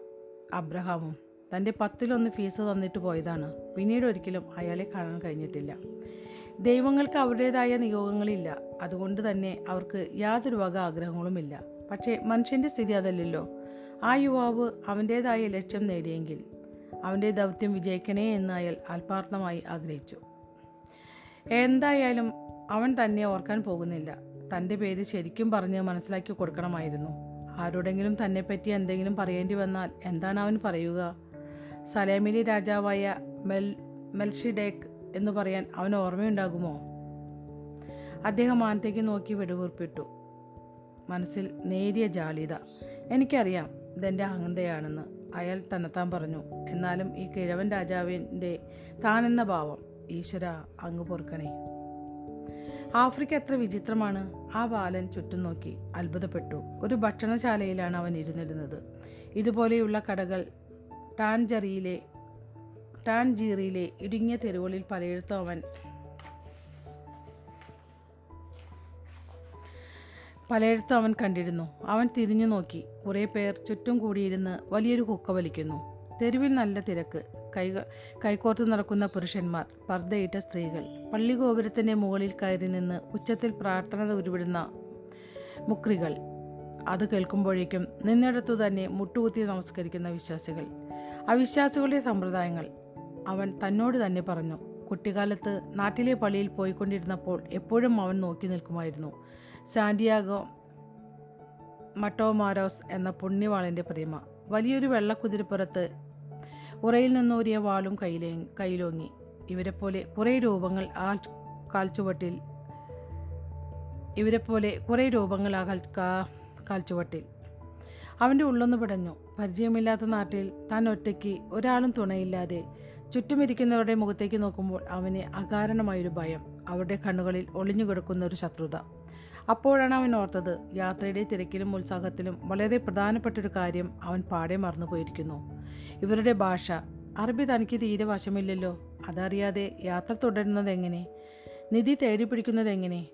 അബ്രഹാമും. തന്റെ പത്തിലൊന്ന് ഫീസ് തന്നിട്ട് പോയതാണ്. പിന്നീട് ഒരിക്കലും അയാളെ കാണാൻ കഴിഞ്ഞിട്ടില്ല. ദൈവങ്ങൾക്ക് അവരുടേതായ നിയോഗങ്ങളില്ല. അതുകൊണ്ട് തന്നെ അവർക്ക് യാതൊരു വക ആഗ്രഹങ്ങളുമില്ല. പക്ഷേ മനുഷ്യന്റെ സ്ഥിതി അതല്ലല്ലോ. ആ യുവാവ് അവന്റേതായ ലക്ഷ്യം നേടിയെങ്കിൽ അവന്റെ ദൗത്യം വിജയിക്കണേ എന്ന് അയാൾ ആത്മാർത്ഥമായി ആഗ്രഹിച്ചു. എന്തായാലും അവൻ തന്നെ ഓർക്കാൻ പോകുന്നില്ല. തന്റെ പേര് ശരിക്കും പറഞ്ഞ് മനസ്സിലാക്കി കൊടുക്കണമായിരുന്നു. ആരോടെങ്കിലും തന്നെപ്പറ്റി എന്തെങ്കിലും പറയേണ്ടി വന്നാൽ എന്താണ് അവൻ പറയുക? സലേമിലി രാജാവായ മെൽ മെൽഷിഡേക്ക് എന്ന് പറയാൻ അവന് ഓർമ്മയുണ്ടാകുമോ? അദ്ദേഹം ആനത്തേക്ക് നോക്കി വെടുകുറിപ്പിട്ടു മനസ്സിൽ നേരിയ ജാളിത എനിക്കറിയാം ഇതെന്റെ അഹന്തയാണെന്ന് അയാൾ തന്നെത്താൻ പറഞ്ഞു. എന്നാലും ഈ കിഴവൻ രാജാവിന്റെ താനെന്ന ഭാവം ഈശ്വര അങ്ങ് പൊറുക്കണേ. ആഫ്രിക്ക എത്ര വിചിത്രമാണ്. ആ ബാലൻ ചുറ്റും നോക്കി അത്ഭുതപ്പെട്ടു. ഒരു ഭക്ഷണശാലയിലാണ് അവൻ ഇരുന്നിരുന്നത്. ഇതുപോലെയുള്ള കടകൾ ടാൻജറിയിലെ ടാൻജീറിയിലെ ഇടുങ്ങിയ തെരുവുകളിൽ പലയിടത്തും അവൻ പലയിടത്തും അവൻ കണ്ടിരുന്നു. അവൻ തിരിഞ്ഞു നോക്കി. കുറേ പേർ ചുറ്റും കൂടിയിരുന്ന് വലിയൊരു കുക്ക വലിക്കുന്നു. തെരുവിൽ നല്ല തിരക്ക്. കൈ കൈകോർത്ത് നടക്കുന്ന പുരുഷന്മാർ പർദ്ദയിട്ട സ്ത്രീകൾ. പള്ളി ഗോപുരത്തിന്റെ മുകളിൽ കയറി നിന്ന് ഉച്ചത്തിൽ പ്രാർത്ഥന ഉരുവിടുന്ന മുക്രികൾ. അത് കേൾക്കുമ്പോഴേക്കും നിന്നിടത്തു തന്നെ മുട്ടുകുത്തി നമസ്കരിക്കുന്ന വിശ്വാസികൾ. അവിശ്വാസികളുടെ സമ്പ്രദായങ്ങൾ. അവൻ തന്നോട് തന്നെ പറഞ്ഞു കുട്ടിക്കാലത്ത് നാട്ടിലെ പള്ളിയിൽ പോയിക്കൊണ്ടിരുന്നപ്പോൾ എപ്പോഴും അവൻ നോക്കി നിൽക്കുമായിരുന്നു. സാന്റിയാഗോ മട്ടോമാരോസ് എന്ന പുണ്യവാളിന്റെ പ്രതിമ വലിയൊരു വെള്ളക്കുതിരപ്പുറത്ത് ഉറയിൽ നിന്നൂരിയ വാളും കയ്യിലേ കയ്യിലോങ്ങി. ഇവരെപ്പോലെ കുറേ രൂപങ്ങൾ ആ കാൽച്ചുവട്ടിൽ ഇവരെപ്പോലെ കുറേ രൂപങ്ങൾ ആ കാൽച്ചുവട്ടിൽ. അവന്റെ ഉള്ളൊന്ന് പിടഞ്ഞു. പരിചയമില്ലാത്ത നാട്ടിൽ താൻ ഒറ്റയ്ക്ക് ഒരാളും തുണയില്ലാതെ ചുറ്റുമിരിക്കുന്നവരുടെ മുഖത്തേക്ക് നോക്കുമ്പോൾ അവന് അകാരണമായൊരു ഭയം. അവരുടെ കണ്ണുകളിൽ ഒളിഞ്ഞു കിടക്കുന്ന ഒരു ശത്രുത. അപ്പോഴാണ് അവൻ ഓർത്തത് യാത്രയുടെ തിരക്കിലും ഉത്സാഹത്തിലും വളരെ പ്രധാനപ്പെട്ടൊരു കാര്യം അവൻ പാടെ മറന്നുപോയിരിക്കുന്നു. ഇവരുടെ ഭാഷ അറബി തനിക്ക് തീരെ വശമില്ലല്ലോ. അതറിയാതെ യാത്ര തുടരുന്നത് എങ്ങനെ നിധി തേടി പിടിക്കുന്നത് എങ്ങനെ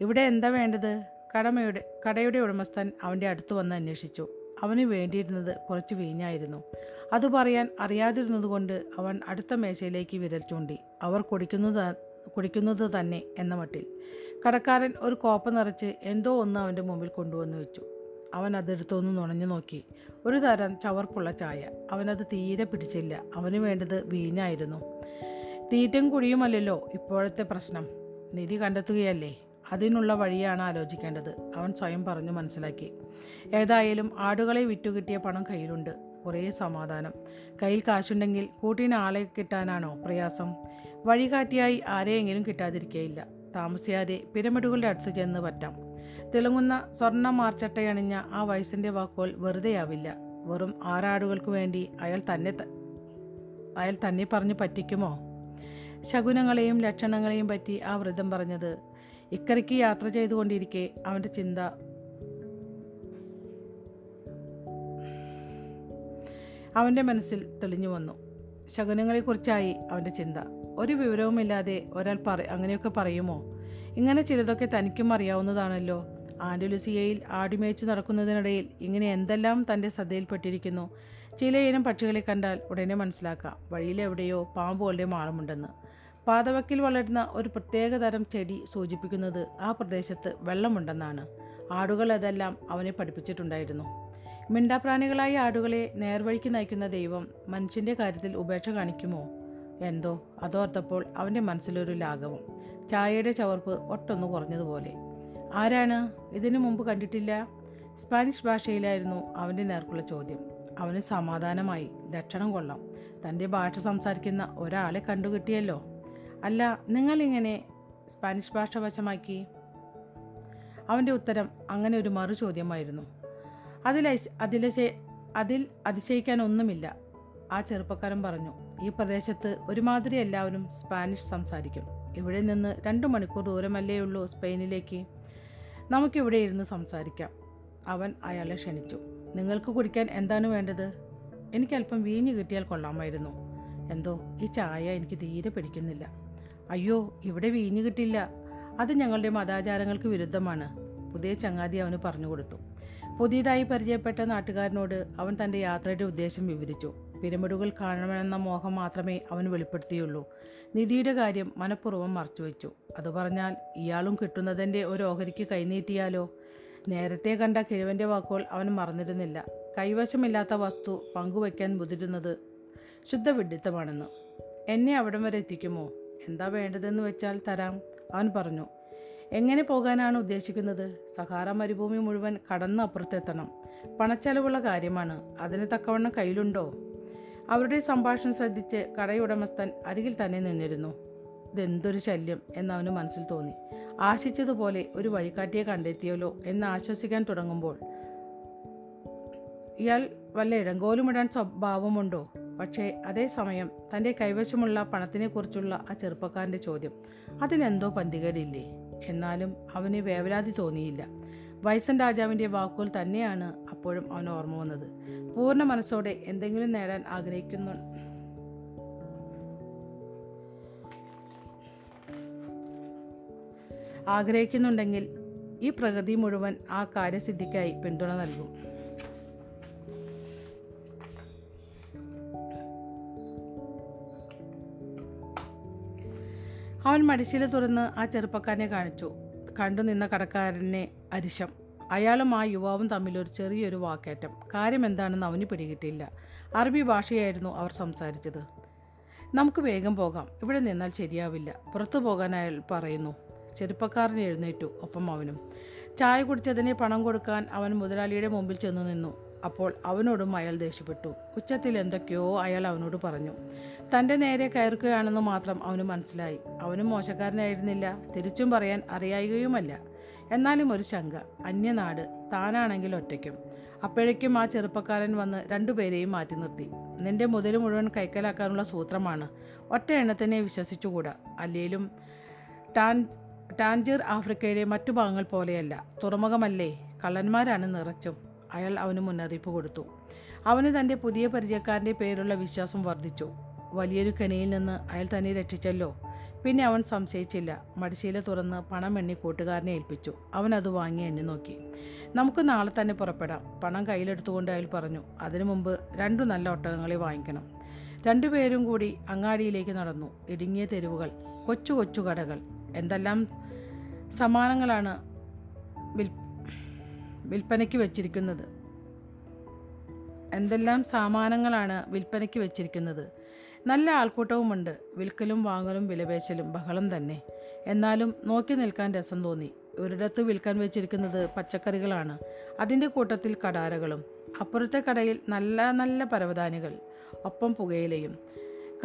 ഇവിടെ എന്താ വേണ്ടത്? കടമയുടെ കടയുടെ ഉടമസ്ഥൻ അവന്റെ അടുത്ത് വന്ന് അന്വേഷിച്ചു. അവന് വേണ്ടിയിരുന്നത് കുറച്ച് വീഞ്ഞായിരുന്നു. അത് പറയാൻ അറിയാതിരുന്നതുകൊണ്ട് അവൻ അടുത്ത മേശയിലേക്ക് വിരൽ ചൂണ്ടി. അവർ കുടിക്കുന്നത് കുടിക്കുന്നത് തന്നെ എന്ന മട്ടിൽ. കടക്കാരൻ ഒരു കോപ്പ നിറച്ച് എന്തോ ഒന്ന് അവന്റെ മുമ്പിൽ കൊണ്ടുവന്ന് വെച്ചു. അവൻ അതെടുത്തൊന്ന് നുണഞ്ഞു നോക്കി. ഒരു തരം ചവർപ്പുള്ള ചായ. അവനത് തീരെ പിടിച്ചില്ല. അവന് വേണ്ടത് വീഞ്ഞായിരുന്നു. തീറ്റം കുടിയുമല്ലല്ലോ ഇപ്പോഴത്തെ പ്രശ്നം. നിധി കണ്ടെത്തുകയല്ലേ? അതിനുള്ള വഴിയാണ് ആലോചിക്കേണ്ടത്. അവൻ സ്വയം പറഞ്ഞു മനസ്സിലാക്കി. ഏതായാലും ആടുകളെ വിറ്റുകിട്ടിയ പണം കയ്യിലുണ്ട്. കുറേ സമാധാനം. കയ്യിൽ കാശുണ്ടെങ്കിൽ കൂട്ടിന് ആളെ കിട്ടാനാണോ പ്രയാസം? വഴികാട്ടിയായി ആരെയെങ്കിലും കിട്ടാതിരിക്കുകയില്ല താമസിയാതെ പിരമിഡുകളുടെ അടുത്ത് ചെന്ന് പറ്റാം. തിളങ്ങുന്ന സ്വർണ മാർച്ചട്ടയണിഞ്ഞ ആ വയസ്സിന്റെ വാക്കുകൾ വെറുതെയാവില്ല. വെറും ആറാടുകൾക്ക് വേണ്ടി അയാൾ തന്നെ അയാൾ തന്നെ പറഞ്ഞു പറ്റിക്കുമോ? ശകുനങ്ങളെയും ലക്ഷണങ്ങളെയും പറ്റി ആ വ്രതം പറഞ്ഞത് ഇക്കരയ്ക്ക് യാത്ര ചെയ്തുകൊണ്ടിരിക്കെ അവന്റെ ചിന്ത. അവന്റെ മനസ്സിൽ തെളിഞ്ഞു വന്നു. ശകുനങ്ങളെക്കുറിച്ചായി അവന്റെ ചിന്ത. ഒരു വിവരവുമില്ലാതെ ഒരാൾ പറ അങ്ങനെയൊക്കെ പറയുമോ? ഇങ്ങനെ ചിലതൊക്കെ തനിക്കും അറിയാവുന്നതാണല്ലോ. ആൻഡുലുസിയയിൽ ആടിമേച്ച് നടക്കുന്നതിനിടയിൽ ഇങ്ങനെ എന്തെല്ലാം തന്റെ ശ്രദ്ധയിൽപ്പെട്ടിരിക്കുന്നു? ചിലയിനം പക്ഷികളെ കണ്ടാൽ ഉടനെ മനസ്സിലാക്കാം. വഴിയിലെവിടെയോ പാമ്പുകളുടെ മാളമുണ്ടെന്ന്. പാതവക്കിൽ വളരുന്ന ഒരു പ്രത്യേക തരം ചെടി സൂചിപ്പിക്കുന്നത് ആ പ്രദേശത്ത് വെള്ളമുണ്ടെന്നാണ്. ആടുകൾ അതെല്ലാം അവനെ പഠിപ്പിച്ചിട്ടുണ്ടായിരുന്നു. മിണ്ടാപ്രാണികളായ ആടുകളെ നേർവഴിക്ക് നയിക്കുന്ന ദൈവം മനുഷ്യന്റെ കാര്യത്തിൽ ഉപേക്ഷ കാണിക്കുമോ? എന്തോ അതോർത്തപ്പോൾ അവന്റെ മനസ്സിലൊരു ലാഘവം. ചായയുടെ ചവർപ്പ് ഒട്ടൊന്ന് കുറഞ്ഞതുപോലെ. ആരാണ്? ഇതിനു മുമ്പ് കണ്ടിട്ടില്ല? സ്പാനിഷ് ഭാഷയിലായിരുന്നു അവന്റെ നേർക്കുള്ള ചോദ്യം. അവന് സമാധാനമായി ലക്ഷണം കൊള്ളാം. തന്റെ ഭാഷ സംസാരിക്കുന്ന ഒരാളെ കണ്ടുകിട്ടിയല്ലോ. അല്ല നിങ്ങളിങ്ങനെ സ്പാനിഷ് ഭാഷ വശമാക്കി? അവന്റെ ഉത്തരം അങ്ങനെ ഒരു മറു ചോദ്യമായിരുന്നു. അതിൽ അതിൽ അതിൽ അതിശയിക്കാനൊന്നുമില്ല ആ ചെറുപ്പക്കാരൻ പറഞ്ഞു. ഈ പ്രദേശത്ത് ഒരുമാതിരി എല്ലാവരും സ്പാനിഷ് സംസാരിക്കും. ഇവിടെ നിന്ന് രണ്ട് മണിക്കൂർ ദൂരമല്ലേ ഉള്ളൂ സ്പെയിനിലേക്ക്. നമുക്കിവിടെ ഇരുന്ന് സംസാരിക്കാം. അവൻ അയാളെ ക്ഷണിച്ചു. നിങ്ങൾക്ക് കുടിക്കാൻ എന്താണ് വേണ്ടത്? എനിക്കല്പം വീഞ്ഞ് കിട്ടിയാൽ കൊള്ളാമായിരുന്നു. എന്തോ ഈ ചായ എനിക്ക് തീരെ പിടിക്കുന്നില്ല. അയ്യോ ഇവിടെ വീഞ്ഞു കിട്ടില്ല. അത് ഞങ്ങളുടെ മതാചാരങ്ങൾക്ക് വിരുദ്ധമാണ്. പുതിയ ചങ്ങാതി അവന് പറഞ്ഞു കൊടുത്തു. പുതിയതായി പരിചയപ്പെട്ട നാട്ടുകാരനോട് അവൻ തന്റെ യാത്രയുടെ ഉദ്ദേശം വിവരിച്ചു. പിരമിഡുകൾ കാണണമെന്ന മോഹം മാത്രമേ അവൻ വെളിപ്പെടുത്തിയുള്ളൂ. നിധിയുടെ കാര്യം മനഃപൂർവം മറച്ചുവെച്ചു അത് പറഞ്ഞാൽ ഇയാളും കിട്ടുന്നതിന്റെ ഒരു ഓഹരിക്ക് കൈനീട്ടിയാലോ? നേരത്തെ കണ്ട കിഴവന്റെ വാക്കുകൾ അവൻ മറന്നിരുന്നില്ല. കൈവശമില്ലാത്ത വസ്തു പങ്കുവയ്ക്കാൻ മുതിരുന്നത് ശുദ്ധവിഡിത്തമാണെന്ന് എന്നെ അവിടം വരെ എത്തിക്കുമോ? എന്താ വേണ്ടതെന്ന് വെച്ചാൽ തരാം അവൻ പറഞ്ഞു. എങ്ങനെ പോകാനാണ് ഉദ്ദേശിക്കുന്നത്? സഹാറ മരുഭൂമി മുഴുവൻ കടന്ന് അപ്പുറത്തെത്തണം പണച്ചെലവുള്ള കാര്യമാണ്. അതിന് തക്കവണ്ണം കയ്യിലുണ്ടോ? അവരുടെ സംഭാഷണം ശ്രദ്ധിച്ച് കടയുടമസ്ഥൻ അരികിൽ തന്നെ നിന്നിരുന്നു. ഇതെന്തൊരു ശല്യം എന്നവന് മനസ്സിൽ തോന്നി. ആശിച്ചതുപോലെ ഒരു വഴികാട്ടിയെ കണ്ടെത്തിയല്ലോ എന്ന് ആശ്വസിക്കാൻ തുടങ്ങുമ്പോൾ. ഇയാൾ വല്ല ഇടങ്കോലുമിടാൻ സ്വഭാവമുണ്ടോ? പക്ഷേ അതേസമയം തന്റെ കൈവശമുള്ള പണത്തിനെക്കുറിച്ചുള്ള ആ ചെറുപ്പക്കാരന്റെ ചോദ്യം അതിനെന്തോ പന്തികേടില്ലേ? എന്നാലും അവന് വേവലാതി തോന്നിയില്ല. വൈസൻ രാജാവിന്റെ വാക്കുകൾ തന്നെയാണ് അപ്പോഴും അവന് ഓർമ്മ വന്നത്. പൂർണ മനസ്സോടെ എന്തെങ്കിലും നേടാൻ ആഗ്രഹിക്കുന്നു. ആഗ്രഹിക്കുന്നുണ്ടെങ്കിൽ ഈ പ്രകൃതി മുഴുവൻ ആ കാര്യസിദ്ധിക്കായി പിന്തുണ നൽകും. അവൻ മടിശീല തുറന്ന് ആ ചെറുപ്പക്കാരനെ കാണിച്ചു. കണ്ടു നിന്ന കടക്കാരനെ അരിശം. അയാളും ആ യുവാവും തമ്മിൽ ഒരു ചെറിയൊരു വാക്കേറ്റം. കാര്യം എന്താണെന്ന് അവന് പിടികിട്ടില്ല അറബി ഭാഷയായിരുന്നു അവർ സംസാരിച്ചത്. നമുക്ക് വേഗം പോകാം. ഇവിടെ നിന്നാൽ ശരിയാവില്ല. പുറത്തു പോകാൻ അയാൾ പറയുന്നു. ചെറുപ്പക്കാരൻ എഴുന്നേറ്റു ഒപ്പം അവനും. ചായ കുടിച്ചതിന് പണം കൊടുക്കാൻ അവൻ മുതലാളിയുടെ മുമ്പിൽ ചെന്നു നിന്നു. അപ്പോൾ അവനോടും അയാൾ ദേഷ്യപ്പെട്ടു. ഉച്ചത്തിൽ എന്തൊക്കെയോ അയാൾ അവനോട് പറഞ്ഞു. തന്റെ നേരെ കയറുകയാണെന്ന് മാത്രം അവന് മനസ്സിലായി. അവനും മോശക്കാരനായിരുന്നില്ല. തിരിച്ചും പറയാൻ അറിയായികയുമല്ല. എന്നാലും ഒരു ശങ്ക. അന്യനാട്. താനാണെങ്കിൽ ഒറ്റയ്ക്കും. അപ്പോഴേക്കും ആ ചെറുപ്പക്കാരൻ വന്ന് രണ്ടുപേരെയും മാറ്റി നിർത്തി. നിന്റെ മുതൽ മുഴുവൻ കൈക്കലാക്കാനുള്ള സൂത്രമാണ്. ഒറ്റ എണ്ണത്തിനെ വിശ്വസിച്ചുകൂടാ. അല്ലേലും ടാൻ ടാൻജിർ ആഫ്രിക്കയിലെ മറ്റു ഭാഗങ്ങൾ പോലെയല്ല. തുറമുഖമല്ലേ? കള്ളന്മാരാണ് നിറച്ചും. അയാൾ അവന് മുന്നറിയിപ്പ് കൊടുത്തു. അവന് തന്റെ പുതിയ പരിചയക്കാരന്റെ പേരുള്ള വിശ്വാസം വർദ്ധിച്ചു. വലിയൊരു കെണിയിൽ നിന്ന് അയാൾ തന്നെ രക്ഷിച്ചല്ലോ. പിന്നെ അവൻ സംശയിച്ചില്ല. മടിശീല തുറന്ന് പണം എണ്ണി കൂട്ടുകാരനെ ഏൽപ്പിച്ചു. അവൻ അത് വാങ്ങി എണ്ണി നോക്കി. നമുക്ക് നാളെ തന്നെ പുറപ്പെടാം. പണം കയ്യിലെടുത്തുകൊണ്ട് അയാൾ പറഞ്ഞു. അതിനു മുമ്പ് രണ്ടു നല്ല ഒട്ടകങ്ങളെ വാങ്ങിക്കണം. രണ്ടുപേരും കൂടി അങ്ങാടിയിലേക്ക് നടന്നു. ഇടുങ്ങിയ തെരുവുകൾ കൊച്ചു കൊച്ചു കടകൾ. എന്തെല്ലാം സമാനങ്ങളാണ് വിൽപ്പനയ്ക്ക് വെച്ചിരിക്കുന്നത്. എന്തെല്ലാം സാമാനങ്ങളാണ് വിൽപ്പനയ്ക്ക് വെച്ചിരിക്കുന്നത്? നല്ല ആൾക്കൂട്ടവുമുണ്ട്. വിൽക്കലും വാങ്ങലും വിലപേശലും ബഹളം തന്നെ. എന്നാലും നോക്കി നിൽക്കാൻ രസം തോന്നി. ഒരിടത്ത് വിൽക്കാൻ വെച്ചിരിക്കുന്നത് പച്ചക്കറികളാണ്. അതിന്റെ കൂട്ടത്തിൽ കടാരകളും അപ്പുറത്തെ കടയിൽ നല്ല നല്ല പരവതാനികൾ ഒപ്പം പുകയിലയും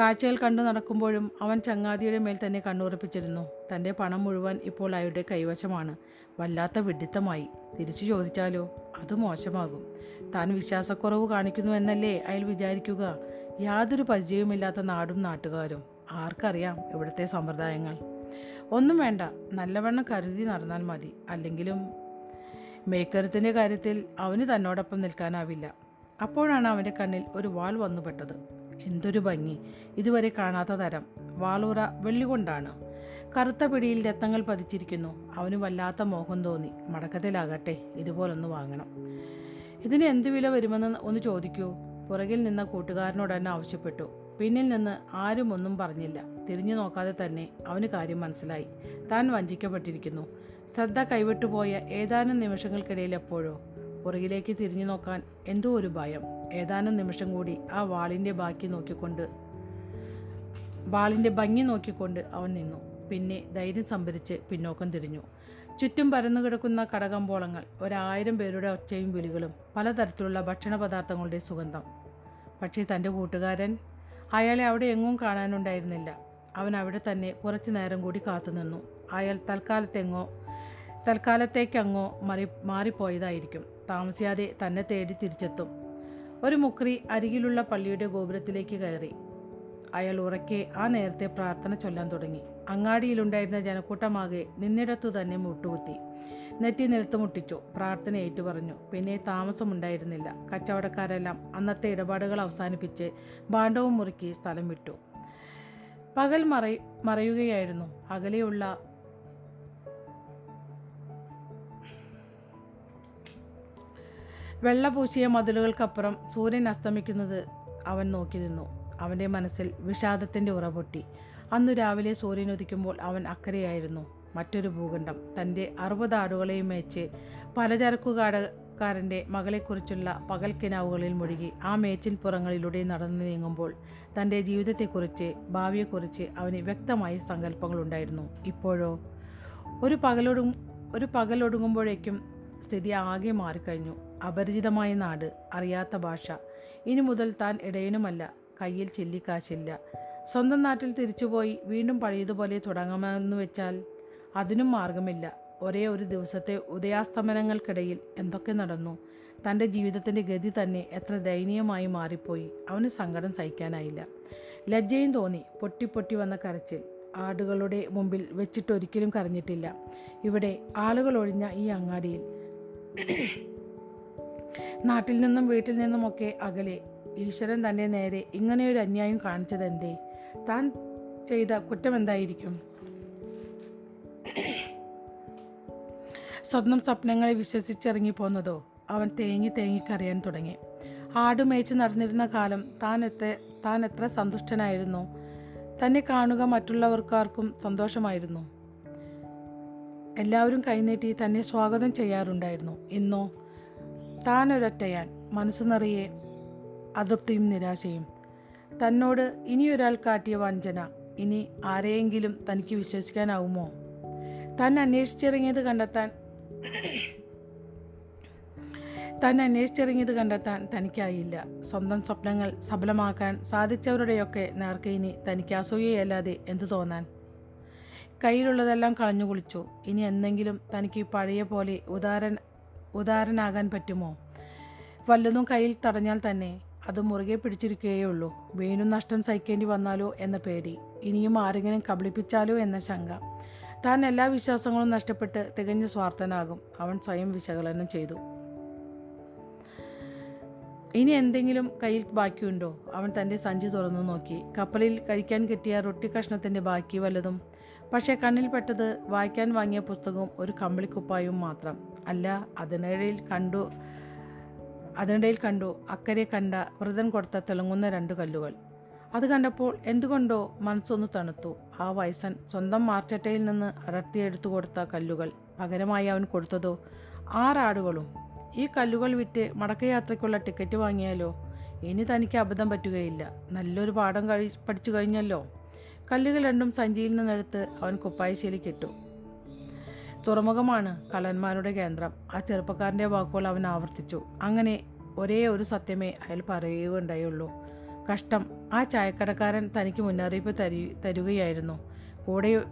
കാഴ്ചകൾ കണ്ടു നടക്കുമ്പോഴും അവൻ ചങ്ങാതിയുടെ മേൽ തന്നെ കണ്ണുറപ്പിച്ചിരുന്നു. തന്റെ പണം മുഴുവൻ ഇപ്പോൾ അയാളുടെ കൈവശമാണ്. വല്ലാത്ത വിഡിത്തമായി. തിരിച്ചു ചോദിച്ചാലോ? അത് മോശമാകും. താൻ വിശ്വാസക്കുറവ് കാണിക്കുന്നു എന്നല്ലേ അയാൾ വിചാരിക്കുക? യാതൊരു പരിചയവുമില്ലാത്ത നാടും നാട്ടുകാരും. ആർക്കറിയാം ഇവിടുത്തെ സമ്പ്രദായങ്ങൾ. ഒന്നും വേണ്ട. നല്ലവണ്ണം കരുതി നടന്നാൽ മതി. അല്ലെങ്കിലും മേക്കരത്തിന്റെ കാര്യത്തിൽ അവന് തന്നോടൊപ്പം നിൽക്കാനാവില്ല. അപ്പോഴാണ് അവന്റെ കണ്ണിൽ ഒരു വാൾ വന്നുപെട്ടത്. എന്തൊരു ഭംഗി. ഇതുവരെ കാണാത്ത തരം. വാളൂറ വെള്ളികൊണ്ടാണ്. കറുത്ത പിടിയിൽ രത്തങ്ങൾ പതിച്ചിരിക്കുന്നു. അവന് വല്ലാത്ത മോഹം തോന്നി. മടക്കത്തിലാകട്ടെ ഇതുപോലൊന്ന് വാങ്ങണം. ഇതിന് എന്ത് വില വരുമെന്ന് ഒന്ന് ചോദിക്കൂ. പുറകിൽ നിന്ന കൂട്ടുകാരനോട് തന്നെ ആവശ്യപ്പെട്ടു. പിന്നിൽ നിന്ന് ആരും ഒന്നും പറഞ്ഞില്ല. തിരിഞ്ഞു നോക്കാതെ തന്നെ അവന് കാര്യം മനസ്സിലായി. താൻ വഞ്ചിക്കപ്പെട്ടിരിക്കുന്നു. ശ്രദ്ധ കൈവിട്ടുപോയ ഏതാനും നിമിഷങ്ങൾക്കിടയിൽ എപ്പോഴോ പുറകിലേക്ക് തിരിഞ്ഞു നോക്കാൻ എന്തോ ഒരു ഭയം. ഏതാനും നിമിഷം കൂടി ആ വാളിന്റെ ബാക്കി നോക്കിക്കൊണ്ട് വാളിന്റെ ഭംഗി നോക്കിക്കൊണ്ട് അവൻ നിന്നു. പിന്നെ ധൈര്യം സംഭരിച്ച് പിന്നോക്കം തിരിഞ്ഞു. ചുറ്റും പരന്നു കിടക്കുന്ന കടകമ്പോളങ്ങൾ ഒരായിരം പേരുടെ ഒച്ചയും വിളികളും പലതരത്തിലുള്ള ഭക്ഷണ പദാർത്ഥങ്ങളുടെ സുഗന്ധം. പക്ഷേ തന്റെ കൂട്ടുകാരൻ അയാളെ അവിടെ എങ്ങും കാണാനുണ്ടായിരുന്നില്ല. അവൻ അവിടെ തന്നെ കുറച്ചു നേരം കൂടി കാത്തുനിന്നു അയാൾ തൽക്കാലത്തെങ്ങോ തൽക്കാലത്തേക്കങ്ങോ മറി മാറിപ്പോയതായിരിക്കും. താമസിയാതെ തന്നെ തേടി തിരിച്ചെത്തും. ഒരു മുക്രി അരികിലുള്ള പള്ളിയുടെ ഗോപുരത്തിലേക്ക് കയറി. അയാൾ ഉറക്കെ ആ നേരത്തെ പ്രാർത്ഥന ചൊല്ലാൻ തുടങ്ങി. അങ്ങാടിയിലുണ്ടായിരുന്ന ജനക്കൂട്ടമാകെ നിന്നിടത്തു തന്നെ മുട്ടുകുത്തി. നെറ്റി നിലത്ത് മുട്ടിച്ചു. പ്രാർത്ഥന ഏറ്റുപറഞ്ഞു. പിന്നെ താമസമുണ്ടായിരുന്നില്ല. കച്ചവടക്കാരെല്ലാം അന്നത്തെ ഇടപാടുകൾ അവസാനിപ്പിച്ച് ഭാണ്ഡവും മുറുക്കി സ്ഥലം വിട്ടു. പകൽ മറ മറയുകയായിരുന്നു. അകലെയുള്ള വെള്ള പൂശിയ മതിലുകൾക്കപ്പുറം സൂര്യൻ അസ്തമിക്കുന്നത് അവൻ നോക്കി നിന്നു. അവന്റെ മനസ്സിൽ വിഷാദത്തിന്റെ ഉറപൊട്ടി അന്നു രാവിലെ സൂര്യൻ ഉദിക്കുമ്പോൾ അവൻ അക്കരയായിരുന്നു. മറ്റൊരു ഭൂഖണ്ഡം. തന്റെ അറുപത് ആടുകളെയും മേച്ച് പലചരക്കുകാടക്കാരന്റെ മകളെക്കുറിച്ചുള്ള പകൽക്കിനാവുകളിൽ മുഴുകി ആ മേച്ചിൻ പുറങ്ങളിലൂടെ നടന്നു നീങ്ങുമ്പോൾ തന്റെ ജീവിതത്തെക്കുറിച്ച് ഭാവിയെക്കുറിച്ച് അവന് വ്യക്തമായ സങ്കല്പങ്ങളുണ്ടായിരുന്നു. ഇപ്പോഴോ? ഒരു പകലൊടു ഒരു പകലൊടുങ്ങുമ്പോഴേക്കും സ്ഥിതി ആകെ മാറിക്കഴിഞ്ഞു. അപരിചിതമായ നാട് അറിയാത്ത ഭാഷ. ഇനി മുതൽ താൻ ഇടയനുമല്ല കയ്യിൽ ചില്ലിക്കാശില്ല. സ്വന്തം നാട്ടിൽ തിരിച്ചുപോയി വീണ്ടും പഴയതുപോലെ തുടങ്ങാമെന്ന് വെച്ചാൽ അതിനും മാർഗമില്ല. ഒരേ ഒരു ദിവസത്തെ ഉദയാസ്തമനങ്ങൾക്കിടയിൽ എന്തൊക്കെ നടന്നു? തന്റെ ജീവിതത്തിന്റെ ഗതി തന്നെ എത്ര ദയനീയമായി മാറിപ്പോയി. അവന് സങ്കടം സഹിക്കാനായില്ല. ലജ്ജയും തോന്നി പൊട്ടി പൊട്ടി വന്ന കരച്ചിൽ. ആടുകളുടെ മുമ്പിൽ വെച്ചിട്ടൊരിക്കലും കരഞ്ഞിട്ടില്ല. ഇവിടെ ആളുകൾ ഒഴിഞ്ഞ ഈ അങ്ങാടിയിൽ നാട്ടിൽ നിന്നും വീട്ടിൽ നിന്നുമൊക്കെ അകലെ ഈശ്വരൻ തന്നെ നേരെ ഇങ്ങനെയൊരു അന്യായം കാണിച്ചത് എന്തേ താൻ ചെയ്ത കുറ്റം എന്തായിരിക്കും? സ്വന്തം സ്വപ്നങ്ങളെ വിശ്വസിച്ചിറങ്ങിപ്പോന്നതോ? അവൻ തേങ്ങി തേങ്ങി കരയാൻ തുടങ്ങി. ആട് മേച്ച് നടന്നിരുന്ന കാലം താൻ എത്ര താൻ എത്ര സന്തുഷ്ടനായിരുന്നു? തന്നെ കാണുക മറ്റുള്ളവർക്കാർക്കും സന്തോഷമായിരുന്നു. എല്ലാവരും കൈനീട്ടി തന്നെ സ്വാഗതം ചെയ്യാറുണ്ടായിരുന്നു. ഇന്നോ താൻ ഒരൊറ്റയാൻ മനസ്സ് നിറയെ അതൃപ്തിയും നിരാശയും. തന്നോട് ഇനിയൊരാൾ കാട്ടിയ വഞ്ചന ഇനി ആരെയെങ്കിലും തനിക്ക് വിശ്വസിക്കാനാവുമോ? താൻ അന്വേഷിച്ചിറങ്ങിയത് കണ്ടെത്താൻ താൻ അന്വേഷിച്ചിറങ്ങിയത് കണ്ടെത്താൻ തനിക്കായില്ല. സ്വന്തം സ്വപ്നങ്ങൾ സഫലമാക്കാൻ സാധിച്ചവരുടെയൊക്കെ നേർക്ക് ഇനി തനിക്ക് അസൂയയല്ലാതെ എന്തു തോന്നാൻ? കയ്യിലുള്ളതെല്ലാം കളഞ്ഞു കുളിച്ചു ഇനി എന്തെങ്കിലും തനിക്ക് പഴയ പോലെ ഉദാരൻ ഉദാരനാകാൻ പറ്റുമോ? വല്ലതും കയ്യിൽ തടഞ്ഞാൽ തന്നെ അത് മുറുകെ പിടിച്ചിരിക്കുകയുള്ളൂ വീണ്ടും നഷ്ടം സഹിക്കേണ്ടി വന്നാലോ എന്ന പേടി. ഇനിയും ആരെങ്കിലും കബളിപ്പിച്ചാലോ എന്ന ശങ്ക. താൻ എല്ലാ വിശ്വാസങ്ങളും നഷ്ടപ്പെട്ട് തികഞ്ഞ സ്വാർത്ഥനാകും. അവൻ സ്വയം വിശകലനം ചെയ്തു. ഇനി എന്തെങ്കിലും കയ്യിൽ ബാക്കിയുണ്ടോ? അവൻ തന്റെ സഞ്ചി തുറന്നു നോക്കി. കപ്പലിൽ കഴിക്കാൻ കിട്ടിയ റൊട്ടി കഷ്ണത്തിന്റെ ബാക്കി വല്ലതും. പക്ഷേ കണ്ണിൽ പെട്ടത് വായിക്കാൻ വാങ്ങിയ പുസ്തകവും ഒരു കമ്പിളിക്കുപ്പായും മാത്രം. അല്ല അതിനിടയിൽ കണ്ടു അതിനിടയിൽ കണ്ടു അക്കരെ കണ്ട വ്രതൻ കൊടുത്ത തിളങ്ങുന്ന രണ്ട് കല്ലുകൾ. അത് കണ്ടപ്പോൾ എന്തുകൊണ്ടോ മനസ്സൊന്ന് തണുത്തു. ആ വയസ്സൻ സ്വന്തം മാർച്ചട്ടയിൽ നിന്ന് അടർത്തിയെടുത്തു കൊടുത്ത കല്ലുകൾ. പകരമായി അവൻ കൊടുത്തതോ? ആറാടുകളും. ഈ കല്ലുകൾ വിറ്റ് മടക്കയാത്രയ്ക്കുള്ള ടിക്കറ്റ് വാങ്ങിയാലോ? ഇനി തനിക്ക് അബദ്ധം പറ്റുകയില്ല. നല്ലൊരു പാഠം കഴി പഠിച്ചു കഴിഞ്ഞല്ലോ. കല്ലുകൾ രണ്ടും സഞ്ചിയിൽ നിന്നെടുത്ത് അവൻ കുപ്പായശ്ശേരിക്ക് ഇട്ടു. തുറമുഖമാണ് കള്ളന്മാരുടെ കേന്ദ്രം. ആ ചെറുപ്പക്കാരന്റെ വാക്കുകൾ അവൻ ആവർത്തിച്ചു. അങ്ങനെ ഒരേ ഒരു സത്യമേ അയാൾ പറയുകയുണ്ടായുള്ളൂ. കഷ്ടം. ആ ചായക്കടക്കാരൻ തനിക്ക് മുന്നറിയിപ്പ് തരി തരുകയായിരുന്നു. കൂടെ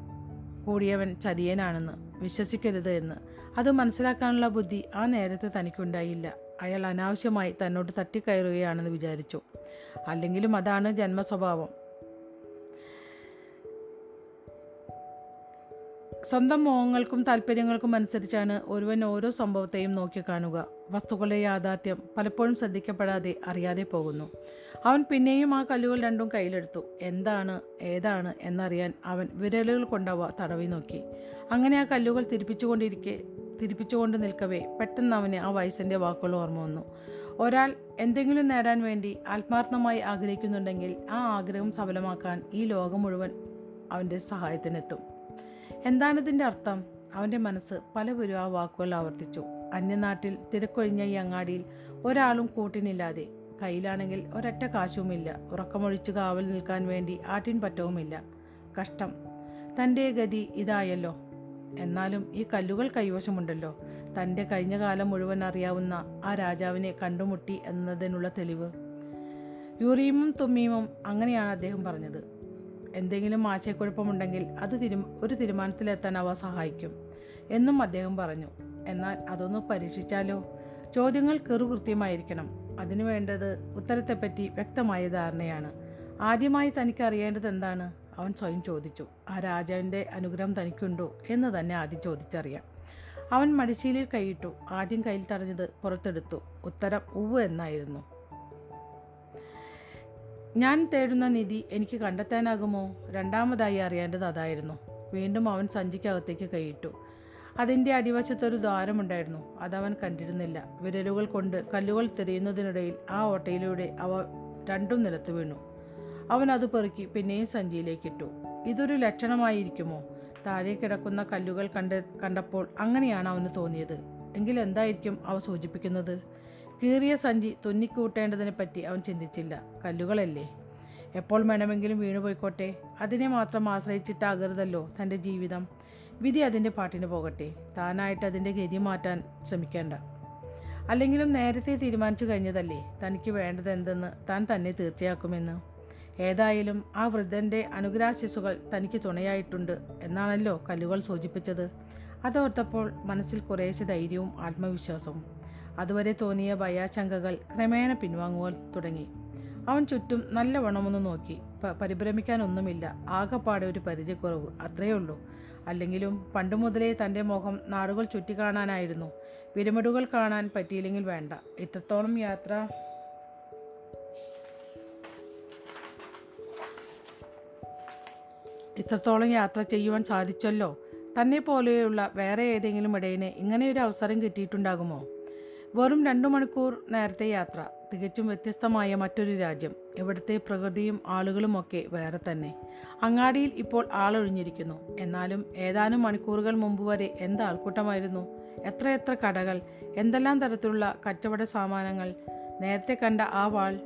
കൂടിയവൻ ചതിയനാണെന്ന് വിശ്വസിക്കരുത് എന്ന്. അത് മനസ്സിലാക്കാനുള്ള ബുദ്ധി ആ നേരത്തെ തനിക്കുണ്ടായില്ല. അയാൾ അനാവശ്യമായി തന്നോട് തട്ടിക്കയറുകയാണെന്ന് വിചാരിച്ചു. അല്ലെങ്കിലും അതാണ് ജന്മസ്വഭാവം. സ്വന്തം മോഹങ്ങൾക്കും താല്പര്യങ്ങൾക്കും അനുസരിച്ചാണ് ഒരുവൻ ഓരോ സംഭവത്തെയും നോക്കിക്കാണുക വസ്തുക്കളുടെ യാഥാർത്ഥ്യം പലപ്പോഴും ശ്രദ്ധിക്കപ്പെടാതെ അറിയാതെ പോകുന്നു. അവൻ പിന്നെയും ആ കല്ലുകൾ രണ്ടും കയ്യിലെടുത്തു. എന്താണ് ഏതാണ് എന്നറിയാൻ അവൻ വിരലുകൾ കൊണ്ടവ തടവി നോക്കി. അങ്ങനെ ആ കല്ലുകൾ തിരിപ്പിച്ചുകൊണ്ടിരിക്കെ തിരിപ്പിച്ചുകൊണ്ട് നിൽക്കവേ പെട്ടെന്ന് അവന് ആ വയസ്സിന്റെ വാക്കുകൾ ഓർമ്മ വന്നു. ഒരാൾ എന്തെങ്കിലും നേടാൻ വേണ്ടി ആത്മാർത്ഥമായി ആഗ്രഹിക്കുന്നുണ്ടെങ്കിൽ ആ ആഗ്രഹം സഫലമാക്കാൻ ഈ ലോകം മുഴുവൻ അവന്റെ സഹായത്തിനെത്തും. എന്താണിതിന്റെ അർത്ഥം? അവന്റെ മനസ്സ് പലവരും ആ വാക്കുകൾ ആവർത്തിച്ചു. അന്യനാട്ടിൽ തിരക്കൊഴിഞ്ഞ ഈ അങ്ങാടിയിൽ ഒരാളും കൂട്ടിനില്ലാതെ. കയ്യിലാണെങ്കിൽ ഒരൊറ്റ കാശുമില്ല. ഉറക്കമൊഴിച്ച് കാവൽ നിൽക്കാൻ വേണ്ടി ആട്ടിൻ പറ്റവുമില്ല. കഷ്ടം. തന്റെ ഗതി ഇതായല്ലോ. എന്നാലും ഈ കല്ലുകൾ കൈവശമുണ്ടല്ലോ. തന്റെ കഴിഞ്ഞ കാലം മുഴുവൻ അറിയാവുന്ന ആ രാജാവിനെ കണ്ടുമുട്ടി എന്നതിനുള്ള തെളിവ്. യുറീമും തുമ്മീമും അങ്ങനെയാണ് അദ്ദേഹം പറഞ്ഞത്. എന്തെങ്കിലും ആശയക്കുഴപ്പമുണ്ടെങ്കിൽ അത് തിരു ഒരു തീരുമാനത്തിലെത്താൻ അവ സഹായിക്കും എന്നും അദ്ദേഹം പറഞ്ഞു. എന്നാൽ അതൊന്ന് പരീക്ഷിച്ചാലോ? ചോദ്യങ്ങൾ കൃത്യമായിരിക്കണം അതിനു വേണ്ടത് ഉത്തരത്തെപ്പറ്റി വ്യക്തമായ ധാരണയാണ്. ആദ്യമായി തനിക്ക് അറിയേണ്ടത് എന്താണ്? അവൻ സ്വയം ചോദിച്ചു. ആ രാജാവിന്റെ അനുഗ്രഹം തനിക്കുണ്ടോ? എന്ന് തന്നെ ആദ്യം ചോദിച്ചറിയാം. അവൻ മടിശീലിൽ കൈയിട്ടു. ആദ്യം കയ്യിൽ തടഞ്ഞത് പുറത്തെടുത്തു. ഉത്തരം ഉവ് എന്നായിരുന്നു. ഞാൻ തേടുന്ന നിധി എനിക്ക് കണ്ടെത്താനാകുമോ? രണ്ടാമതായി അറിയേണ്ടത് അതായിരുന്നു. വീണ്ടും അവൻ സഞ്ചിക്കകത്തേക്ക് കൈയിട്ടു. അതിന്റെ അടിവശത്തൊരു ദ്വാരമുണ്ടായിരുന്നു. അതവൻ കണ്ടിരുന്നില്ല. വിരലുകൾ കൊണ്ട് കല്ലുകൾ തിരയുന്നതിനിടയിൽ ആ ഓട്ടയിലൂടെ അവ രണ്ടും നിലത്ത് വീണു. അവൻ അത് പെറുക്കി പിന്നെയും സഞ്ചിയിലേക്കിട്ടു. ഇതൊരു ലക്ഷണമായിരിക്കുമോ? താഴെ കിടക്കുന്ന കല്ലുകൾ കണ്ട് കണ്ടപ്പോൾ അങ്ങനെയാണ് അവന് തോന്നിയത്. എങ്കിൽ എന്തായിരിക്കും അവ സൂചിപ്പിക്കുന്നത്? കീറിയ സഞ്ചി തുന്നിക്കൂട്ടേണ്ടതിനെ പറ്റി അവൻ ചിന്തിച്ചില്ല. കല്ലുകളല്ലേ? എപ്പോൾ വേണമെങ്കിലും വീണുപോയിക്കോട്ടെ അതിനെ മാത്രം ആശ്രയിച്ചിട്ടാകരുതല്ലോ തന്റെ ജീവിതം. വിധി അതിന്റെ പാട്ടിന് പോകട്ടെ. താനായിട്ട് അതിന്റെ ഗതി മാറ്റാൻ ശ്രമിക്കേണ്ട. അല്ലെങ്കിലും നേരത്തെ തീരുമാനിച്ചു കഴിഞ്ഞതല്ലേ? തനിക്ക് വേണ്ടത് എന്തെന്ന് താൻ തന്നെ തീർച്ചയാക്കുമെന്ന്. ഏതായാലും ആ വൃദ്ധന്റെ അനുഗ്രഹശിശുകൾ തനിക്ക് തുണയായിട്ടുണ്ട് എന്നാണല്ലോ കല്ലുകൾ സൂചിപ്പിച്ചത്. അതോർത്തപ്പോൾ മനസ്സിൽ കുറേശ്ശെ ധൈര്യവും ആത്മവിശ്വാസവും. അതുവരെ തോന്നിയ ഭയാശങ്കകൾ ക്രമേണ പിൻവാങ്ങുവാൻ തുടങ്ങി. അവൻ ചുറ്റും നല്ല നല്ലവണ്ണമൊന്ന് നോക്കി. പ പരിഭ്രമിക്കാനൊന്നുമില്ല. ആകെപ്പാടെ ഒരു പരിചയക്കുറവ്. അത്രയേ ഉള്ളൂ. അല്ലെങ്കിലും പണ്ടു മുതലേ തന്റെ മുഖം നാടുകൾ ചുറ്റിക്കാണാനായിരുന്നു. പിരമിഡുകൾ കാണാൻ പറ്റിയില്ലെങ്കിൽ വേണ്ട. ഇത്രത്തോളം യാത്ര ഇത്രത്തോളം യാത്ര ചെയ്യുവാൻ സാധിച്ചല്ലോ. തന്നെ പോലെയുള്ള വേറെ ഏതെങ്കിലും ഇടയിന് ഇങ്ങനെയൊരു അവസരം കിട്ടിയിട്ടുണ്ടാകുമോ? വെറും രണ്ടു മണിക്കൂർ നേരത്തെ യാത്ര. തികച്ചും വ്യത്യസ്തമായ മറ്റൊരു രാജ്യം. ഇവിടുത്തെ പ്രകൃതിയും ആളുകളുമൊക്കെ വേറെ തന്നെ. അങ്ങാടിയിൽ ഇപ്പോൾ ആളൊഴിഞ്ഞിരിക്കുന്നു. എന്നാലും ഏതാനും മണിക്കൂറുകൾ മുമ്പ് വരെ എന്ത് ആൾക്കൂട്ടമായിരുന്നു? എത്രയെത്ര കടകൾ? എന്തെല്ലാം തരത്തിലുള്ള കച്ചവട സാമാനങ്ങൾ? നേരത്തെ കണ്ട ആ വാൾ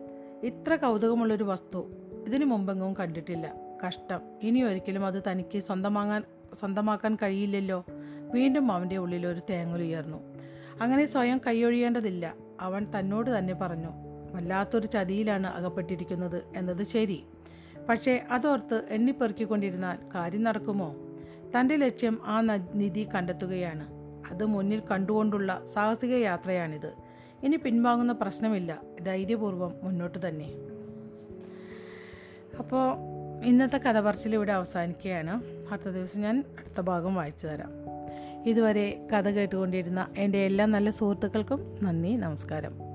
ഇത്ര കൗതുകമുള്ളൊരു വസ്തു. ഇതിനു മുമ്പെങ്ങും കണ്ടിട്ടില്ല. കഷ്ടം. ഇനി ഒരിക്കലും അത് തനിക്ക് സ്വന്തമാകാൻ സ്വന്തമാക്കാൻ കഴിയില്ലല്ലോ. വീണ്ടും അവന്റെ ഉള്ളിൽ ഒരു തേങ്ങലുയർന്നു. അങ്ങനെ സ്വയം കൈയൊഴിയേണ്ടതില്ല. അവൻ തന്നോട് തന്നെ പറഞ്ഞു വല്ലാത്തൊരു ചതിയിലാണ് അകപ്പെട്ടിരിക്കുന്നത് എന്നത് ശരി. പക്ഷേ അതോർത്ത് എണ്ണിപ്പെറുക്കിക്കൊണ്ടിരുന്നാൽ കാര്യം നടക്കുമോ? തന്റെ ലക്ഷ്യം ആ നിധി കണ്ടെത്തുകയാണ്. അത് മുന്നിൽ കണ്ടുകൊണ്ടുള്ള സാഹസിക യാത്രയാണിത്. ഇനി പിൻവാങ്ങുന്ന പ്രശ്നമില്ല. ധൈര്യപൂർവം മുന്നോട്ട് തന്നെ. അപ്പോൾ ഇന്നത്തെ കഥ പറച്ചിൽ ഇവിടെ അവസാനിക്കുകയാണ്. അടുത്ത ദിവസം ഞാൻ അടുത്ത ഭാഗം വായിച്ചു തരാം. ഇതുവരെ കഥ കേട്ടുകൊണ്ടിരുന്ന എന്റെ എല്ലാ നല്ല സുഹൃത്തുക്കൾക്കും നന്ദി നമസ്കാരം.